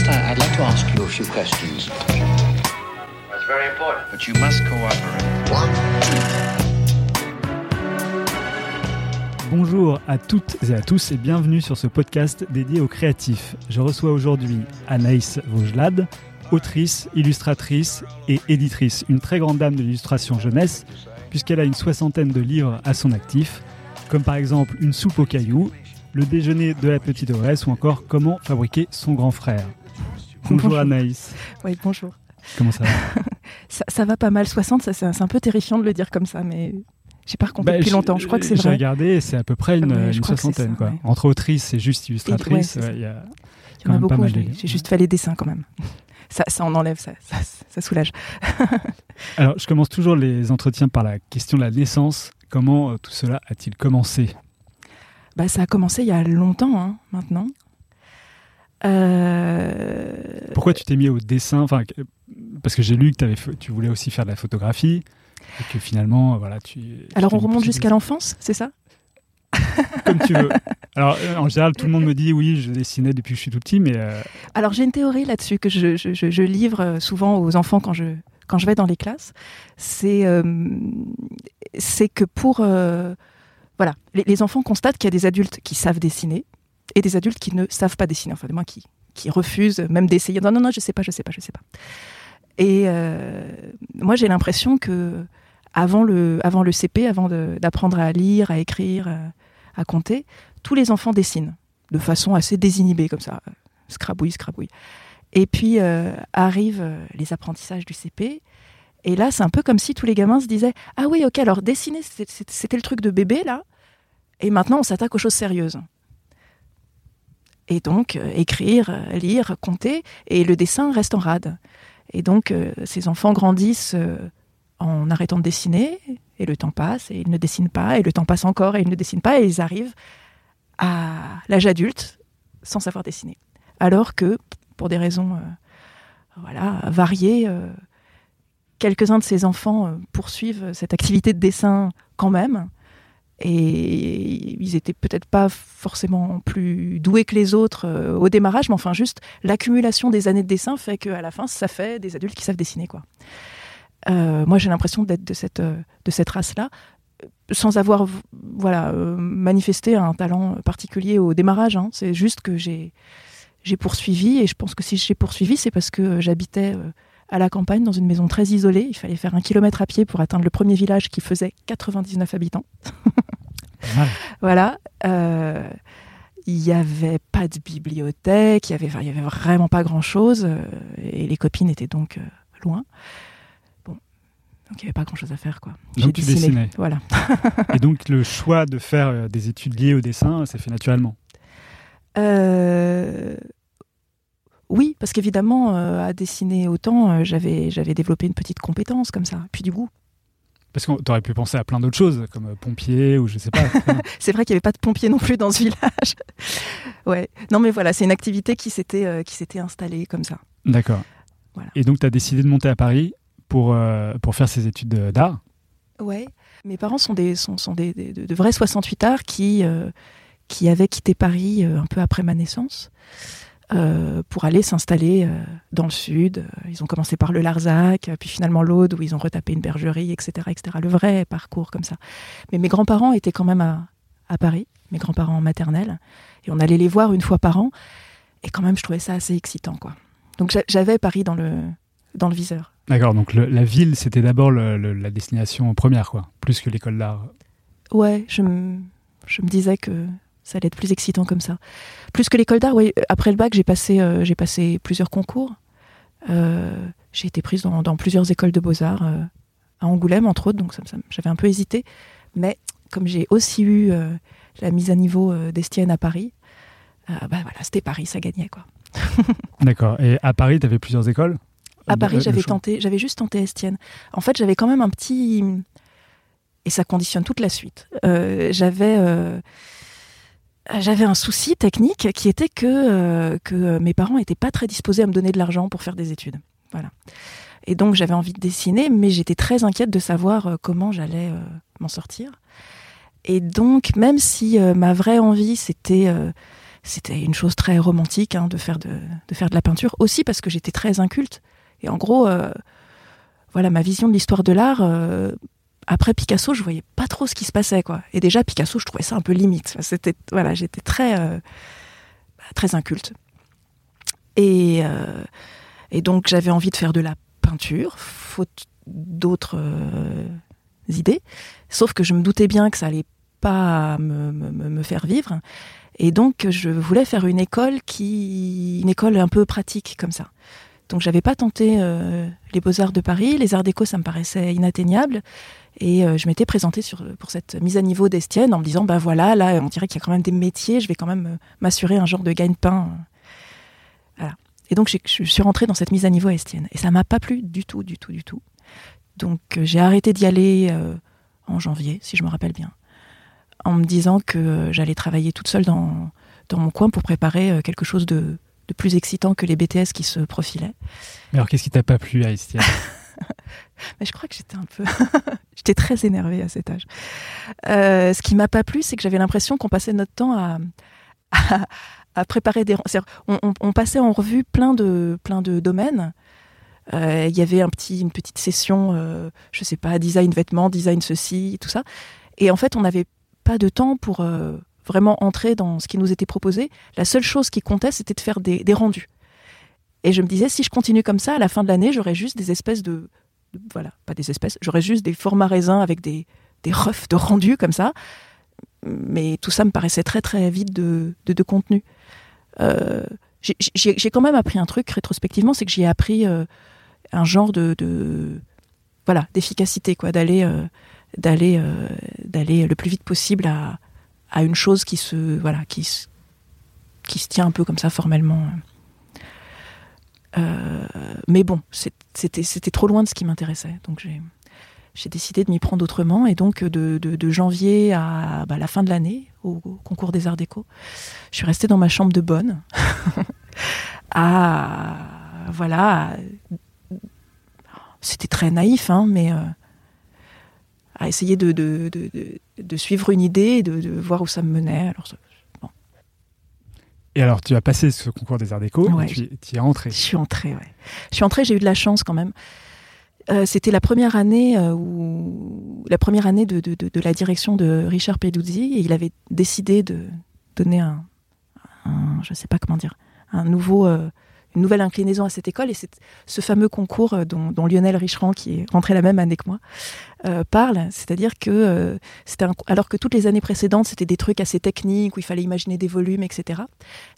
First, I- I'd like to ask you a few questions. That's very important. But you must cooperate. Bonjour à toutes et à tous et bienvenue sur ce podcast dédié aux créatifs. Je reçois aujourd'hui Anaïs Vaugelade, autrice, illustratrice et éditrice, une très grande dame de l'illustration jeunesse, puisqu'elle a une soixantaine de livres à son actif, comme par exemple Une soupe aux cailloux, Le déjeuner de la petite Aurès ou encore Comment fabriquer son grand frère. Bonjour, Bonjour. Anaïs, Oui, bonjour. comment ça va Ça, ça va pas mal, 60, ça, c'est un peu terrifiant de le dire comme ça, mais j'ai pas recompté Bah, depuis longtemps. Je crois que c'est J'ai vrai. regardé, et c'est à peu près une, soixantaine. ça, quoi. ouais. Entre autrice et juste illustratrice, ouais, il y a y quand en a même pas beaucoup, mal l'ai- livres. j'ai juste fait les dessins quand même. Ça, ça en enlève, ça, ça, ça soulage. Alors, je commence toujours les entretiens par la question de la naissance. Comment euh, tout cela a-t-il commencé? Bah, ça a commencé il y a longtemps, hein, maintenant. Euh, Pourquoi tu t'es mis au dessin enfin, Parce que j'ai lu que tu voulais aussi faire de la photographie et que finalement, voilà, tu. Alors on remonte jusqu'à l'enfance, c'est ça? Comme tu veux. Alors, euh, en général, tout le monde me dit oui, je dessinais depuis que je suis tout petit, mais euh, Alors j'ai une théorie là-dessus que je, je- je- je livre souvent aux enfants quand je, quand je vais dans les classes. C'est euh, c'est que pour... voilà, les, les enfants constatent qu'il y a des adultes qui savent dessiner et des adultes qui ne savent pas dessiner, enfin du moins qui, qui refusent même d'essayer. Non, non, non, je sais pas, je sais pas, je sais pas. Et euh, moi j'ai l'impression que avant le, avant le CP, avant d'apprendre à lire, à écrire, à compter, tous les enfants dessinent de façon assez désinhibée comme ça scrabouille, scrabouille. Et puis euh, arrivent les apprentissages du CP. Et là, c'est un peu comme si tous les gamins se disaient Ah oui, ok, alors dessiner, c'était le truc de bébé, là. Et maintenant, on s'attaque aux choses sérieuses. Et donc, euh, écrire, lire, compter. Et le dessin reste en rade. Et donc, euh, ces enfants grandissent euh, en arrêtant de dessiner. Et le temps passe, et ils ne dessinent pas. Et le temps passe encore, et ils ne dessinent pas. Et ils arrivent à l'âge adulte sans savoir dessiner alors que, pour des raisons variées, quelques-uns de ces enfants poursuivent cette activité de dessin quand même. Et ils étaient peut-être pas forcément plus doués que les autres euh, au démarrage, mais enfin juste l'accumulation des années de dessin fait qu'à la fin, ça fait des adultes qui savent dessiner. Quoi. Euh, moi, j'ai l'impression d'être de cette, euh, de cette race-là, euh, sans avoir voilà, manifesté un talent particulier au démarrage. hein. C'est juste que j'ai j'ai poursuivi et je pense que si j'ai poursuivi, c'est parce que j'habitais à la campagne dans une maison très isolée. Il fallait faire un kilomètre à pied pour atteindre le premier village qui faisait 99 habitants. Voilà. Euh, il n'y avait pas de bibliothèque, il y avait, enfin, vraiment pas grand-chose euh, et les copines étaient donc euh, loin. Bon, donc il n'y avait pas grand-chose à faire quoi. Donc tu dessinais. Voilà. et donc le choix de faire des études liées au dessin, s'est fait naturellement? Euh, Oui, parce qu'évidemment, euh, à dessiner autant, euh, j'avais j'avais développé une petite compétence comme ça, puis du goût. Parce que tu aurais pu penser à plein d'autres choses, comme euh, pompier ou je sais pas. C'est vrai qu'il n'y avait pas de pompiers non plus dans ce village. ouais. Non, mais voilà, c'est une activité qui s'était euh, qui s'était installée comme ça. D'accord. Voilà. Et donc tu as décidé de monter à Paris pour, pour faire ces études de- d'art? Ouais. Mes parents sont des sont, sont des, des- de, de vrais 68 arts qui qui avaient quitté Paris un peu après ma naissance. Euh, pour aller s'installer euh, dans le sud. Euh, Ils ont commencé par le Larzac, puis finalement l'Aude, où ils ont retapé une bergerie, etc., etc. Le vrai parcours comme ça. Mais mes grands-parents étaient quand même à, à Paris, mes grands-parents maternels, et on allait les voir une fois par an. Et quand même, je trouvais ça assez excitant, quoi. Donc j'a- j'avais Paris dans le dans le viseur. D'accord, donc le- la ville, c'était d'abord la destination première, quoi, plus que l'école d'art. Ouais, je me, je me disais que ça allait être plus excitant comme ça. Plus que l'école d'art, oui. Après le bac, j'ai passé, euh, j'ai passé plusieurs concours. Euh, j'ai été prise dans, dans plusieurs écoles de beaux-arts, euh, à Angoulême, entre autres, donc ça, ça- j'avais un peu hésité. Mais comme j'ai aussi eu la mise à niveau d'Estienne à Paris, bah voilà, c'était Paris, ça gagnait, quoi. D'accord. Et à Paris, tu avais plusieurs écoles? À Paris, j'avais tenté, j'avais juste tenté Estienne. En fait, j'avais quand même un petit, et ça conditionne toute la suite. J'avais, j'avais un souci technique qui était que euh, que mes parents n'étaient pas très disposés à me donner de l'argent pour faire des études. Voilà. Et donc j'avais envie de dessiner, mais j'étais très inquiète de savoir euh, comment j'allais euh, m'en sortir. Et donc, même si euh, ma vraie envie, c'était c'était une chose très romantique hein, de, faire de, de, faire de la peinture, aussi parce que j'étais très inculte. Et en gros, voilà, ma vision de l'histoire de l'art, après Picasso, je voyais pas trop ce qui se passait, quoi. Et déjà, Picasso, je trouvais ça un peu limite. C'était, voilà, j'étais très, euh, bah, très inculte. Et, euh, et donc, j'avais envie de faire de la peinture, faute d'autres euh, idées. Sauf que je me doutais bien que ça allait pas me, me, me faire vivre. Et donc, je voulais faire une école qui, une école un peu pratique comme ça. Donc, j'avais pas tenté euh, les beaux-arts de Paris. Les arts déco, ça me paraissait inatteignable. Et euh, je m'étais présentée pour cette mise à niveau d'Estienne en me disant, bah voilà, là, on dirait qu'il y a quand même des métiers. Je vais quand même euh, m'assurer un genre de gagne-pain. Voilà. Et donc, je suis rentrée dans cette mise à niveau à Estienne. Et ça m'a pas plu du tout, du tout, du tout. Donc, j'ai arrêté d'y aller en janvier, si je me rappelle bien en me disant que j'allais travailler toute seule dans, dans mon coin pour préparer quelque chose de, de plus excitant que les BTS qui se profilaient. Mais alors, qu'est-ce qui t'a pas plu à Mais je crois que j'étais un peu. j'étais très énervée à cet âge. Euh, ce qui m'a pas plu, c'est que j'avais l'impression qu'on passait notre temps à, à, à préparer des. On, on, on, passait en revue plein de, plein de domaines. Il euh, y avait un petit, une petite session, euh, je sais pas, design vêtements, design ceci, tout ça. Et en fait, on n'avait pas de temps pour euh, vraiment entrer dans ce qui nous était proposé. La seule chose qui comptait, c'était de faire des, rendus. Et je me disais, si je continue comme ça, à la fin de l'année, j'aurais juste des espèces de, Voilà, pas des espèces, j'aurais juste des formats raisins avec des, des refs de rendus comme ça. Mais tout ça me paraissait très très vide de, de, de contenu. Euh, j'ai quand même appris un truc rétrospectivement, c'est que j'ai appris euh, un genre de, de voilà d'efficacité quoi, d'aller euh, d'aller euh, d'aller le plus vite possible à, à une chose qui se voilà qui se, qui se tient un peu comme ça formellement. Euh, mais bon c'était trop loin de ce qui m'intéressait. Donc j'ai décidé de m'y prendre autrement et donc de, de, janvier à bah, la fin de l'année au, au, concours des arts déco je suis restée dans ma chambre de bonne à voilà c'était très naïf hein, mais euh, à essayer de, de, de, de, suivre une idée, de, de voir où ça me menait. Alors, bon. Et alors, tu as passé ce concours des arts déco, ouais, tu, y es entrée. Je suis entrée, ouais. Je suis entrée, j'ai eu de la chance quand même. Euh, C'était la première année euh, où la première année de, de, de, de la direction de Richard Peduzzi et il avait décidé de donner un, un je sais pas comment dire, un nouveau euh, une nouvelle inclinaison à cette école et c'est ce fameux concours euh, dont, Lionel Richerand qui est rentré la même année que moi euh, parle. C'est-à-dire que euh, c'était alors que toutes les années précédentes c'était des trucs assez techniques où il fallait imaginer des volumes etc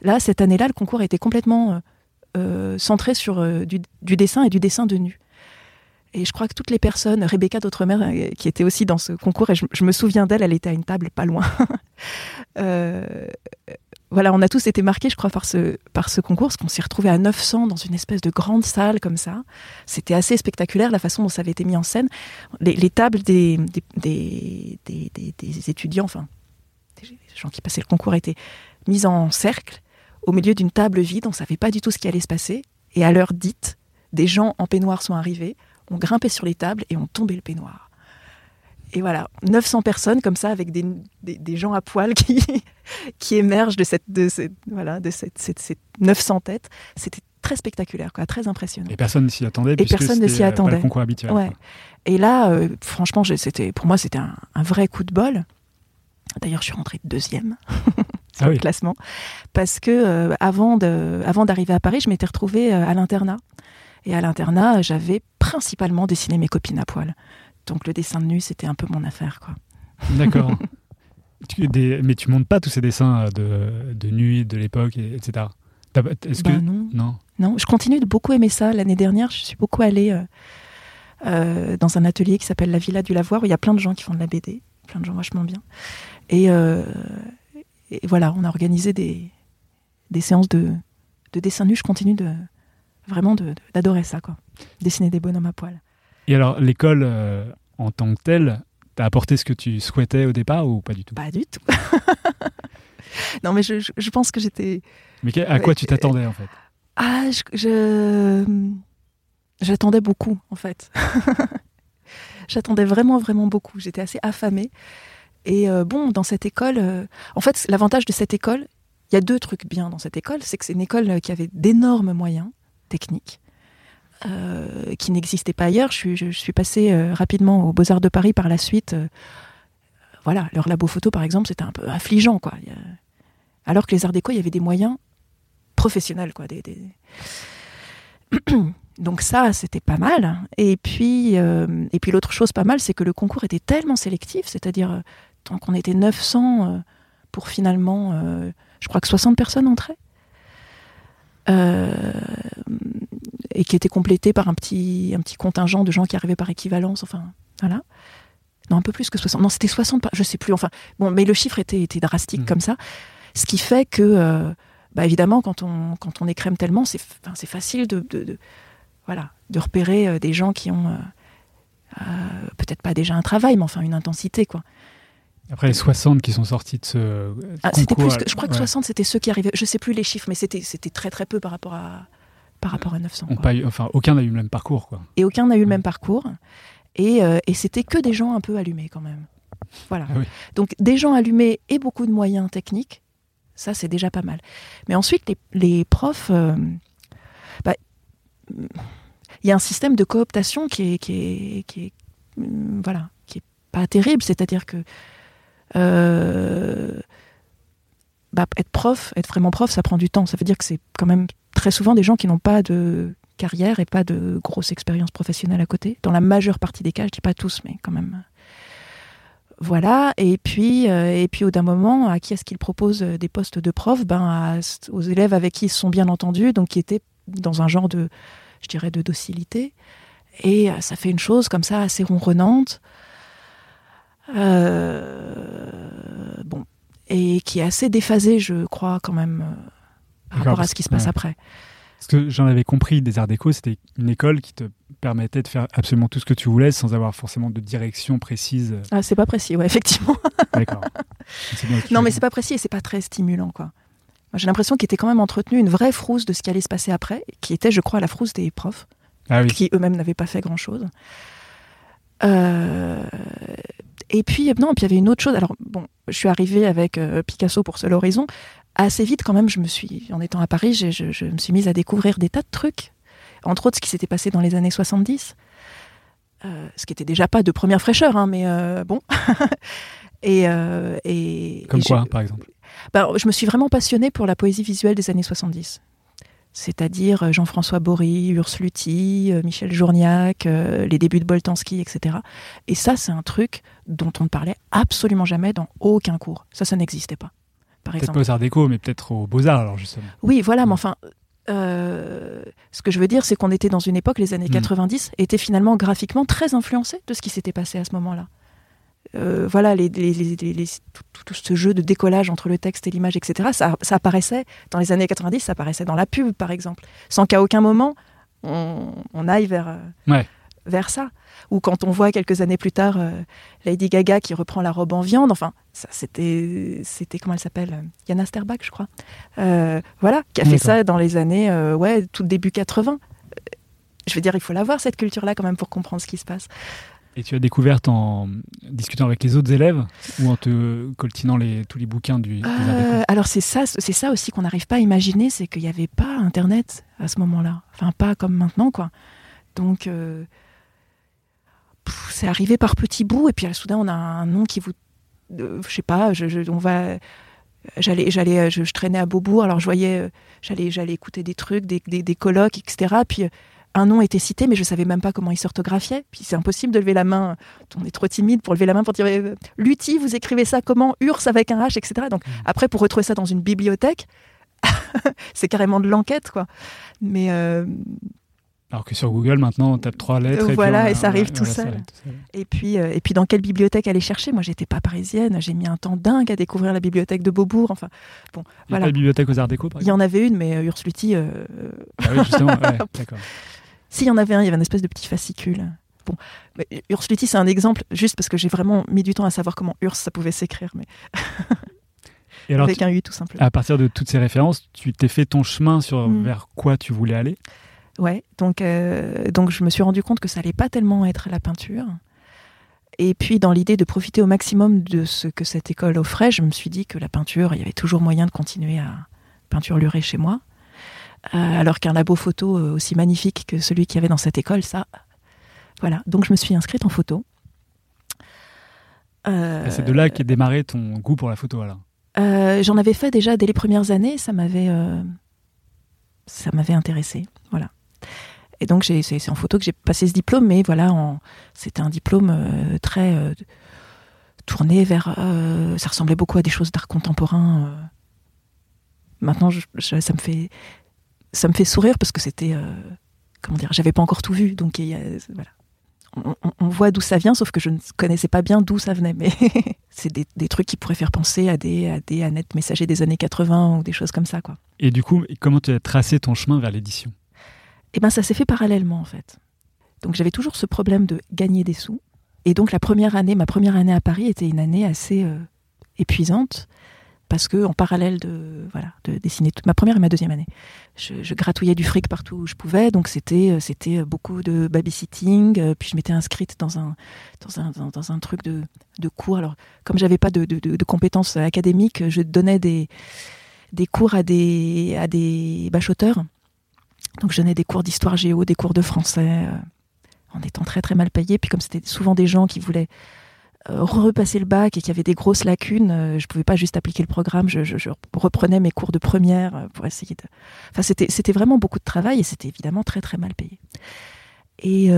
là cette année-là le concours était complètement centré sur du, dessin et du dessin de nu. Et je crois que toutes les personnes Rebecca d'Outremer euh, qui était aussi dans ce concours et je, me souviens d'elle elle était à une table pas loin voilà, on a tous été marqués, je crois, par ce, par ce concours, parce qu'on s'est retrouvé à 900 dans une espèce de grande salle comme ça. C'était assez spectaculaire la façon dont ça avait été mis en scène. Les, les tables des, des, des, des, des étudiants, enfin, des gens qui passaient le concours étaient mises en cercle au milieu d'une table vide. On ne savait pas du tout ce qui allait se passer. Et à l'heure dite, des gens en peignoir sont arrivés, ont grimpé sur les tables et ont tombé le peignoir et voilà 900 personnes comme ça avec des, des, des gens à poil qui qui émergent de cette de cette voilà de cette, cette, cette 900 têtes. C'était très spectaculaire quoi très impressionnant. Et personne ne s'y attendait et personne ne s'y attendait. le concours habituel ouais. et là euh, franchement c'était pour moi c'était un, un vrai coup de bol. D'ailleurs je suis rentrée deuxième sur ah le oui. classement parce que euh, avant de avant d'arriver à Paris je m'étais retrouvée euh, à l'internat. Et à l'internat j'avais principalement dessiné mes copines à poil donc le dessin de nu c'était un peu mon affaire quoi. D'accord. Mais tu montes pas tous ces dessins de, de nuit de l'époque etc est-ce bah que non. non. Non je continue de beaucoup aimer ça. L'année dernière je suis beaucoup allée euh, euh, dans un atelier qui s'appelle la villa du lavoir où il y a plein de gens qui font de la BD plein de gens vachement bien. Et, euh, et voilà on a organisé des, des séances de, de dessin nu. Je continue de vraiment d'adorer de, ça quoi. Dessiner des bonhommes à poil et alors, l'école euh, en tant que telle, t'as apporté ce que tu souhaitais au départ ou pas du tout? Pas du tout. non, mais je, je, je pense que j'étais. Mais à quoi tu t'attendais en fait? Ah, je. je... J'attendais beaucoup en fait. J'attendais vraiment, vraiment beaucoup. J'étais assez affamée. Et euh, bon, dans cette école, euh, en fait, l'avantage de cette école, il y a deux trucs bien dans cette école. C'est que c'est une école qui avait d'énormes moyens techniques. Euh, qui n'existaient pas ailleurs. Je suis, passée euh, rapidement aux Beaux-Arts de Paris par la suite. euh, voilà, leur labo photo, par exemple, c'était un peu affligeant. Quoi. Alors que les arts déco, il y avait des moyens professionnels. Quoi, Donc ça, c'était pas mal. Et puis, et puis l'autre chose pas mal, c'est que le concours était tellement sélectif, c'est-à-dire tant qu'on était 900 euh, pour finalement, je crois que 60 personnes entraient, euh, et qui était complété par un petit, un petit contingent de gens qui arrivaient par équivalence. Enfin, voilà. Non, un peu plus que 60. Non, c'était 60, je sais plus. Enfin, bon, mais le chiffre était, était drastique Mhm. comme ça. Ce qui fait que, euh, bah, évidemment, quand on, quand on écrème tellement, c'est enfin, facile de, de, de- voilà, de repérer euh, des gens qui ont euh, peut-être pas déjà un travail, mais enfin une intensité. Quoi. Après les 60 qui sont sortis de ce Ah, concours, plus que, je crois que ouais, 60, c'était ceux qui arrivaient. Je sais plus les chiffres, mais c'était c'était très très peu par rapport à, par rapport à 900. ont quoi. pas eu- enfin, aucun n'a eu le même parcours. Quoi. Et aucun n'a eu le même parcours. Et, euh, et c'était que des gens un peu allumés quand même. Voilà. Ah oui. Donc des gens allumés et beaucoup de moyens techniques, ça c'est déjà pas mal. Mais ensuite, les, les profs, euh, bah, il y a un système de cooptation qui est, qui est, qui est, hum, voilà, qui est pas terrible. C'est-à-dire que euh, bah, être prof, être vraiment prof, ça prend du temps. Ça veut dire que c'est quand même très souvent des gens qui n'ont pas de carrière et pas de grosse expérience professionnelle à côté. Dans la majeure partie des cas, je dis pas tous, mais quand même. Voilà, et puis, euh, et puis au d'un moment, à qui est-ce qu'il propose euh, des postes de prof? Ben, Aux élèves avec qui ils sont bien entendus, donc qui étaient dans un genre de, je dirais, de docilité. Et euh, ça fait une chose comme ça assez ronronnante. Bon, et qui est assez déphasée, je crois, quand même, euh, par D'accord, rapport à ce qui se passe ouais. après. Parce que j'en avais compris des arts déco, c'était une école qui te permettait de faire absolument tout ce que tu voulais sans avoir forcément de direction précise. Ah, c'est pas précis, ouais, effectivement. D'accord. Non, mais c'est pas précis et c'est pas très stimulant, quoi. J'ai l'impression qu'il était quand même entretenu une vraie frousse de ce qui allait se passer après, qui était, je crois, la frousse des profs, Ah oui. qui eux-mêmes n'avaient pas fait grand-chose. Euh, Et puis, non, puis il y avait une autre chose. Alors, bon, je suis arrivée avec euh, Picasso pour Seul Horizon. Assez vite, quand même, je me suis, en étant à Paris, je, je me suis mise à découvrir des tas de trucs. Entre autres, ce qui s'était passé dans les années 70. Euh, ce qui était déjà pas de première fraîcheur, hein, mais euh, bon. et, et, Comme et quoi, je- par exemple? Ben, je me suis vraiment passionnée pour la poésie visuelle des années 70. C'est-à-dire euh, Jean-François Bory, Urs Luthi, euh, Michel Journiac, euh, les débuts de Boltanski, etc. Et ça, c'est un truc dont on ne parlait absolument jamais dans aucun cours. Ça, ça n'existait pas, Peut-être pas aux arts déco, mais peut-être aux beaux-arts, alors justement. Oui, voilà, mais enfin, euh, ce que je veux dire, c'est qu'on était dans une époque, les années Mm. 90 étaient finalement graphiquement très influencés de ce qui s'était passé à ce moment-là. Euh, voilà, les, les- les- tout, tout- ce jeu de décollage entre le texte et l'image, etc., ça, ça apparaissait dans les années 90, ça apparaissait dans la pub, par exemple, sans qu'à aucun moment on, on aille vers, euh, Ouais. vers ça. Ou quand on voit quelques années plus tard euh, Lady Gaga qui reprend la robe en viande, enfin, ça c'était, c'était comment elle s'appelle Yana Sterbach, je crois. Euh, voilà, qui a fait ça dans les années, ouais, tout début 80. Euh, Je veux dire, il faut l'avoir cette culture-là quand même pour comprendre ce qui se passe. Et tu as découvert en discutant avec les autres élèves ou en te coltinant les, tous les bouquins du, des Euh, alors c'est ça, c'est ça aussi qu'on n'arrive pas à imaginer, c'est qu'il n'y avait pas Internet à ce moment-là. Enfin, pas comme maintenant, quoi. Donc, euh, c'est arrivé par petits bouts, et puis là, soudain, on a un nom qui vous, euh, je sais pas, je, je- on va, j'allais, j'allais, euh, je, je traînais à Beaubourg, alors je voyais, euh, j'allais, j'allais écouter des trucs, des, des, des colloques, etc. Puis euh, un nom était cité, mais je savais même pas comment il s'orthographiait. Puis c'est impossible de lever la main. On est trop timide pour lever la main pour dire euh, Lutti, vous écrivez ça comment? Urs avec un H, etc. Donc après, pour retrouver ça dans une bibliothèque, c'est carrément de l'enquête, quoi. Mais euh, Alors que sur Google, maintenant, on tape trois lettres. et Voilà, puis on a- et ça arrive tout seul. arrive tout seul. et puis euh, et puis dans quelle bibliothèque aller chercher? Moi, j'étais pas parisienne. J'ai mis un temps dingue à découvrir la bibliothèque de Beaubourg. Enfin, bon, Il y a voilà. pas de bibliothèque aux arts déco, par Il y exemple? en avait une, mais Urs Luthi, euh, Ah oui, justement, ouais, d'accord. S'il y en avait un, il y avait une espèce de petit fascicule. Bon, mais c'est un exemple, juste parce que j'ai vraiment mis du temps à savoir comment Urs, ça pouvait s'écrire, mais Et alors, avec un U tout simplement. à partir de toutes ces références, tu t'es fait ton chemin sur Mm. vers quoi tu voulais aller? Ouais, donc, euh, donc je me suis rendu compte que ça allait pas tellement être la peinture. Et puis, dans l'idée de profiter au maximum de ce que cette école offrait, je me suis dit que la peinture, il y avait toujours moyen de continuer à peinturer chez moi. Euh, alors qu'un labo photo euh, aussi magnifique que celui qu'il y avait dans cette école, ça. Voilà. Donc, je me suis inscrite en photo. Et c'est de là qu'est démarré ton goût pour la photo, alors J'en avais fait déjà dès les premières années, ça m'avait, ça m'avait intéressé. Voilà. Et donc, c'est en photo que j'ai passé ce diplôme, mais voilà, c'était un diplôme euh, très euh, tourné vers. Euh, ça ressemblait beaucoup à des choses d'art contemporain. Maintenant, ça me fait ça me fait sourire parce que c'était comment dire, j'avais pas encore tout vu, donc voilà. On, voit d'où ça vient, sauf que je ne connaissais pas bien d'où ça venait. Mais c'est des, trucs qui pourraient faire penser à des, à des Annette Messager des années 80 ou des choses comme ça. Quoi. Et du coup, comment tu as tracé ton chemin vers l'édition? Eh ben ça s'est fait parallèlement en fait. Donc j'avais toujours ce problème de gagner des sous. Et donc la première année, ma première année à Paris était une année assez euh, épuisante parce que en parallèle de voilà de dessiner toute ma première et ma deuxième année, je, gratouillais du fric partout où je pouvais. Donc c'était euh, c'était beaucoup de babysitting. Euh, puis je m'étais inscrite dans un dans un dans, un truc de, de cours. Alors comme j'avais pas de, de, compétences académiques, je donnais des des cours à des à des bachoteurs donc je donnais des cours d'histoire géo, des cours de français, euh, en étant très très mal payé. Puis comme c'était souvent des gens qui voulaient repasser le bac et qui avaient des grosses lacunes, euh, je pouvais pas juste appliquer le programme. Je, reprenais mes cours de première pour essayer de. Enfin, c'était c'était vraiment beaucoup de travail et c'était évidemment très très mal payé. Et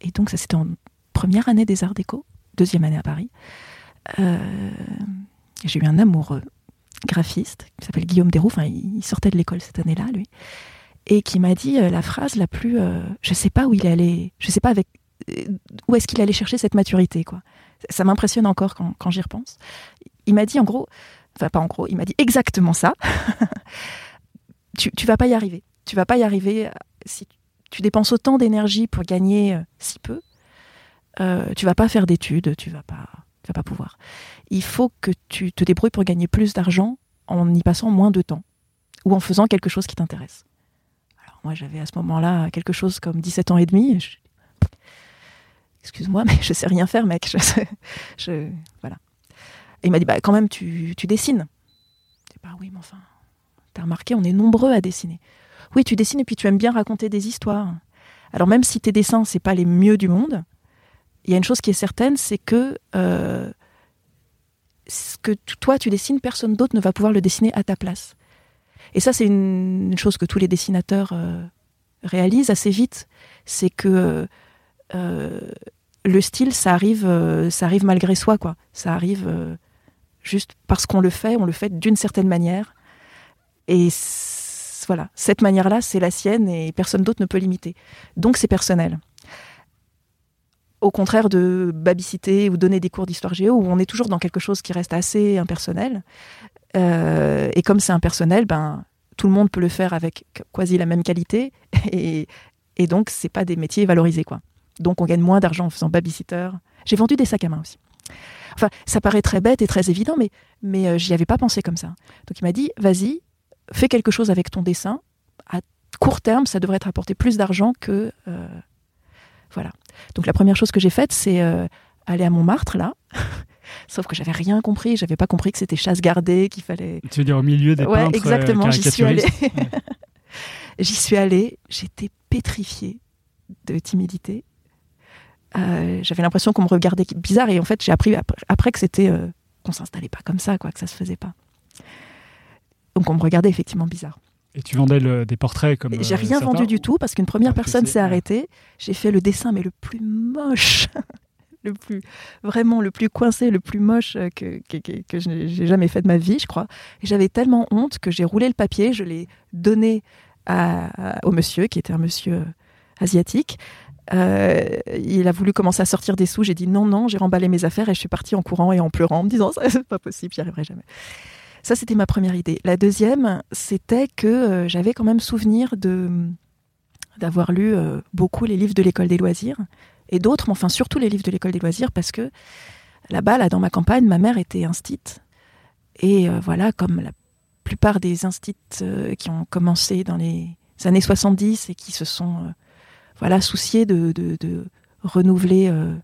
et donc ça c'était en première année des Arts Déco, deuxième année à Paris. j'ai eu un amoureux graphiste, qui s'appelle Guillaume Desroux, enfin, il sortait de l'école cette année-là, lui, et qui m'a dit euh, la phrase la plus. Euh, je sais pas où il allait, je sais pas avec euh, où est-ce qu'il allait chercher cette maturité, quoi. Ça m'impressionne encore quand, j'y repense. Il m'a dit en gros, enfin pas en gros, il m'a dit exactement ça. tu, tu vas pas y arriver. Tu vas pas y arriver si tu dépenses autant d'énergie pour gagner si peu. Euh, tu vas pas faire d'études, tu vas pas, tu vas pas pouvoir il faut que tu te débrouilles pour gagner plus d'argent en y passant moins de temps ou en faisant quelque chose qui t'intéresse. Alors moi j'avais à ce moment-là quelque chose comme 17 ans et demi. Excuse-moi, mais je sais rien faire, mec. Voilà. Et il m'a dit, bah quand même, tu, dessines. Je dis, bah oui, mais enfin, t'as remarqué, on est nombreux à dessiner. Oui, tu dessines et puis tu aimes bien raconter des histoires. Alors même si tes dessins, c'est pas les mieux du monde, il y a une chose qui est certaine, c'est que euh, ce que toi tu dessines, personne d'autre ne va pouvoir le dessiner à ta place. Et ça, c'est une, chose que tous les dessinateurs euh, réalisent assez vite, c'est que euh, le style, ça arrive, euh, ça arrive malgré soi, quoi. Ça arrive juste parce qu'on le fait, on le fait d'une certaine manière. Et voilà, cette manière-là, c'est la sienne et personne d'autre ne peut l'imiter. Donc c'est personnel au contraire de babysiter ou donner des cours d'histoire géo, où on est toujours dans quelque chose qui reste assez impersonnel. Euh, et comme c'est impersonnel, ben, tout le monde peut le faire avec quasi la même qualité. Et, et donc, c'est pas des métiers valorisés. quoi. Donc, on gagne moins d'argent en faisant babysitter. J'ai vendu des sacs à main aussi. Enfin, ça paraît très bête et très évident, mais, mais euh, j'y avais pas pensé comme ça. Donc, il m'a dit, vas-y, fais quelque chose avec ton dessin. À court terme, ça devrait te rapporter plus d'argent que... Euh, voilà. Donc la première chose que j'ai faite, c'est euh, aller à Montmartre, là. Sauf que j'avais rien compris, j'avais pas compris que c'était chasse gardée, qu'il fallait. Tu veux dire au milieu des ouais, peintres exactement. J'y suis allée. j'y suis allée. J'étais pétrifiée de timidité. Euh, j'avais l'impression qu'on me regardait bizarre et en fait j'ai appris après, que c'était euh, qu'on s'installait pas comme ça, quoi, que ça se faisait pas. Donc on me regardait effectivement bizarre. Et tu vendais des portraits comme. J'ai rien vendu du tout parce qu'une première personne s'est arrêtée. J'ai fait le dessin, mais le plus moche, le plus vraiment le plus coincé, le plus moche que, que, n'ai jamais fait de ma vie, je crois. Et j'avais tellement honte que j'ai roulé le papier, je l'ai donné à, au monsieur, qui était un monsieur asiatique. Euh, il a voulu commencer à sortir des sous. J'ai dit non, non, j'ai remballé mes affaires et je suis partie en courant et en pleurant en me disant c'est pas possible, j'y arriverai jamais. Ça, c'était ma première idée. La deuxième, c'était que euh, j'avais quand même souvenir de d'avoir lu euh, beaucoup les livres de l'école des loisirs et d'autres, mais enfin surtout les livres de l'école des loisirs parce que là-bas, là dans ma campagne, ma mère était instite et voilà, comme la plupart des instits qui ont commencé dans les années 70 et qui se sont voilà souciés de, renouveler euh,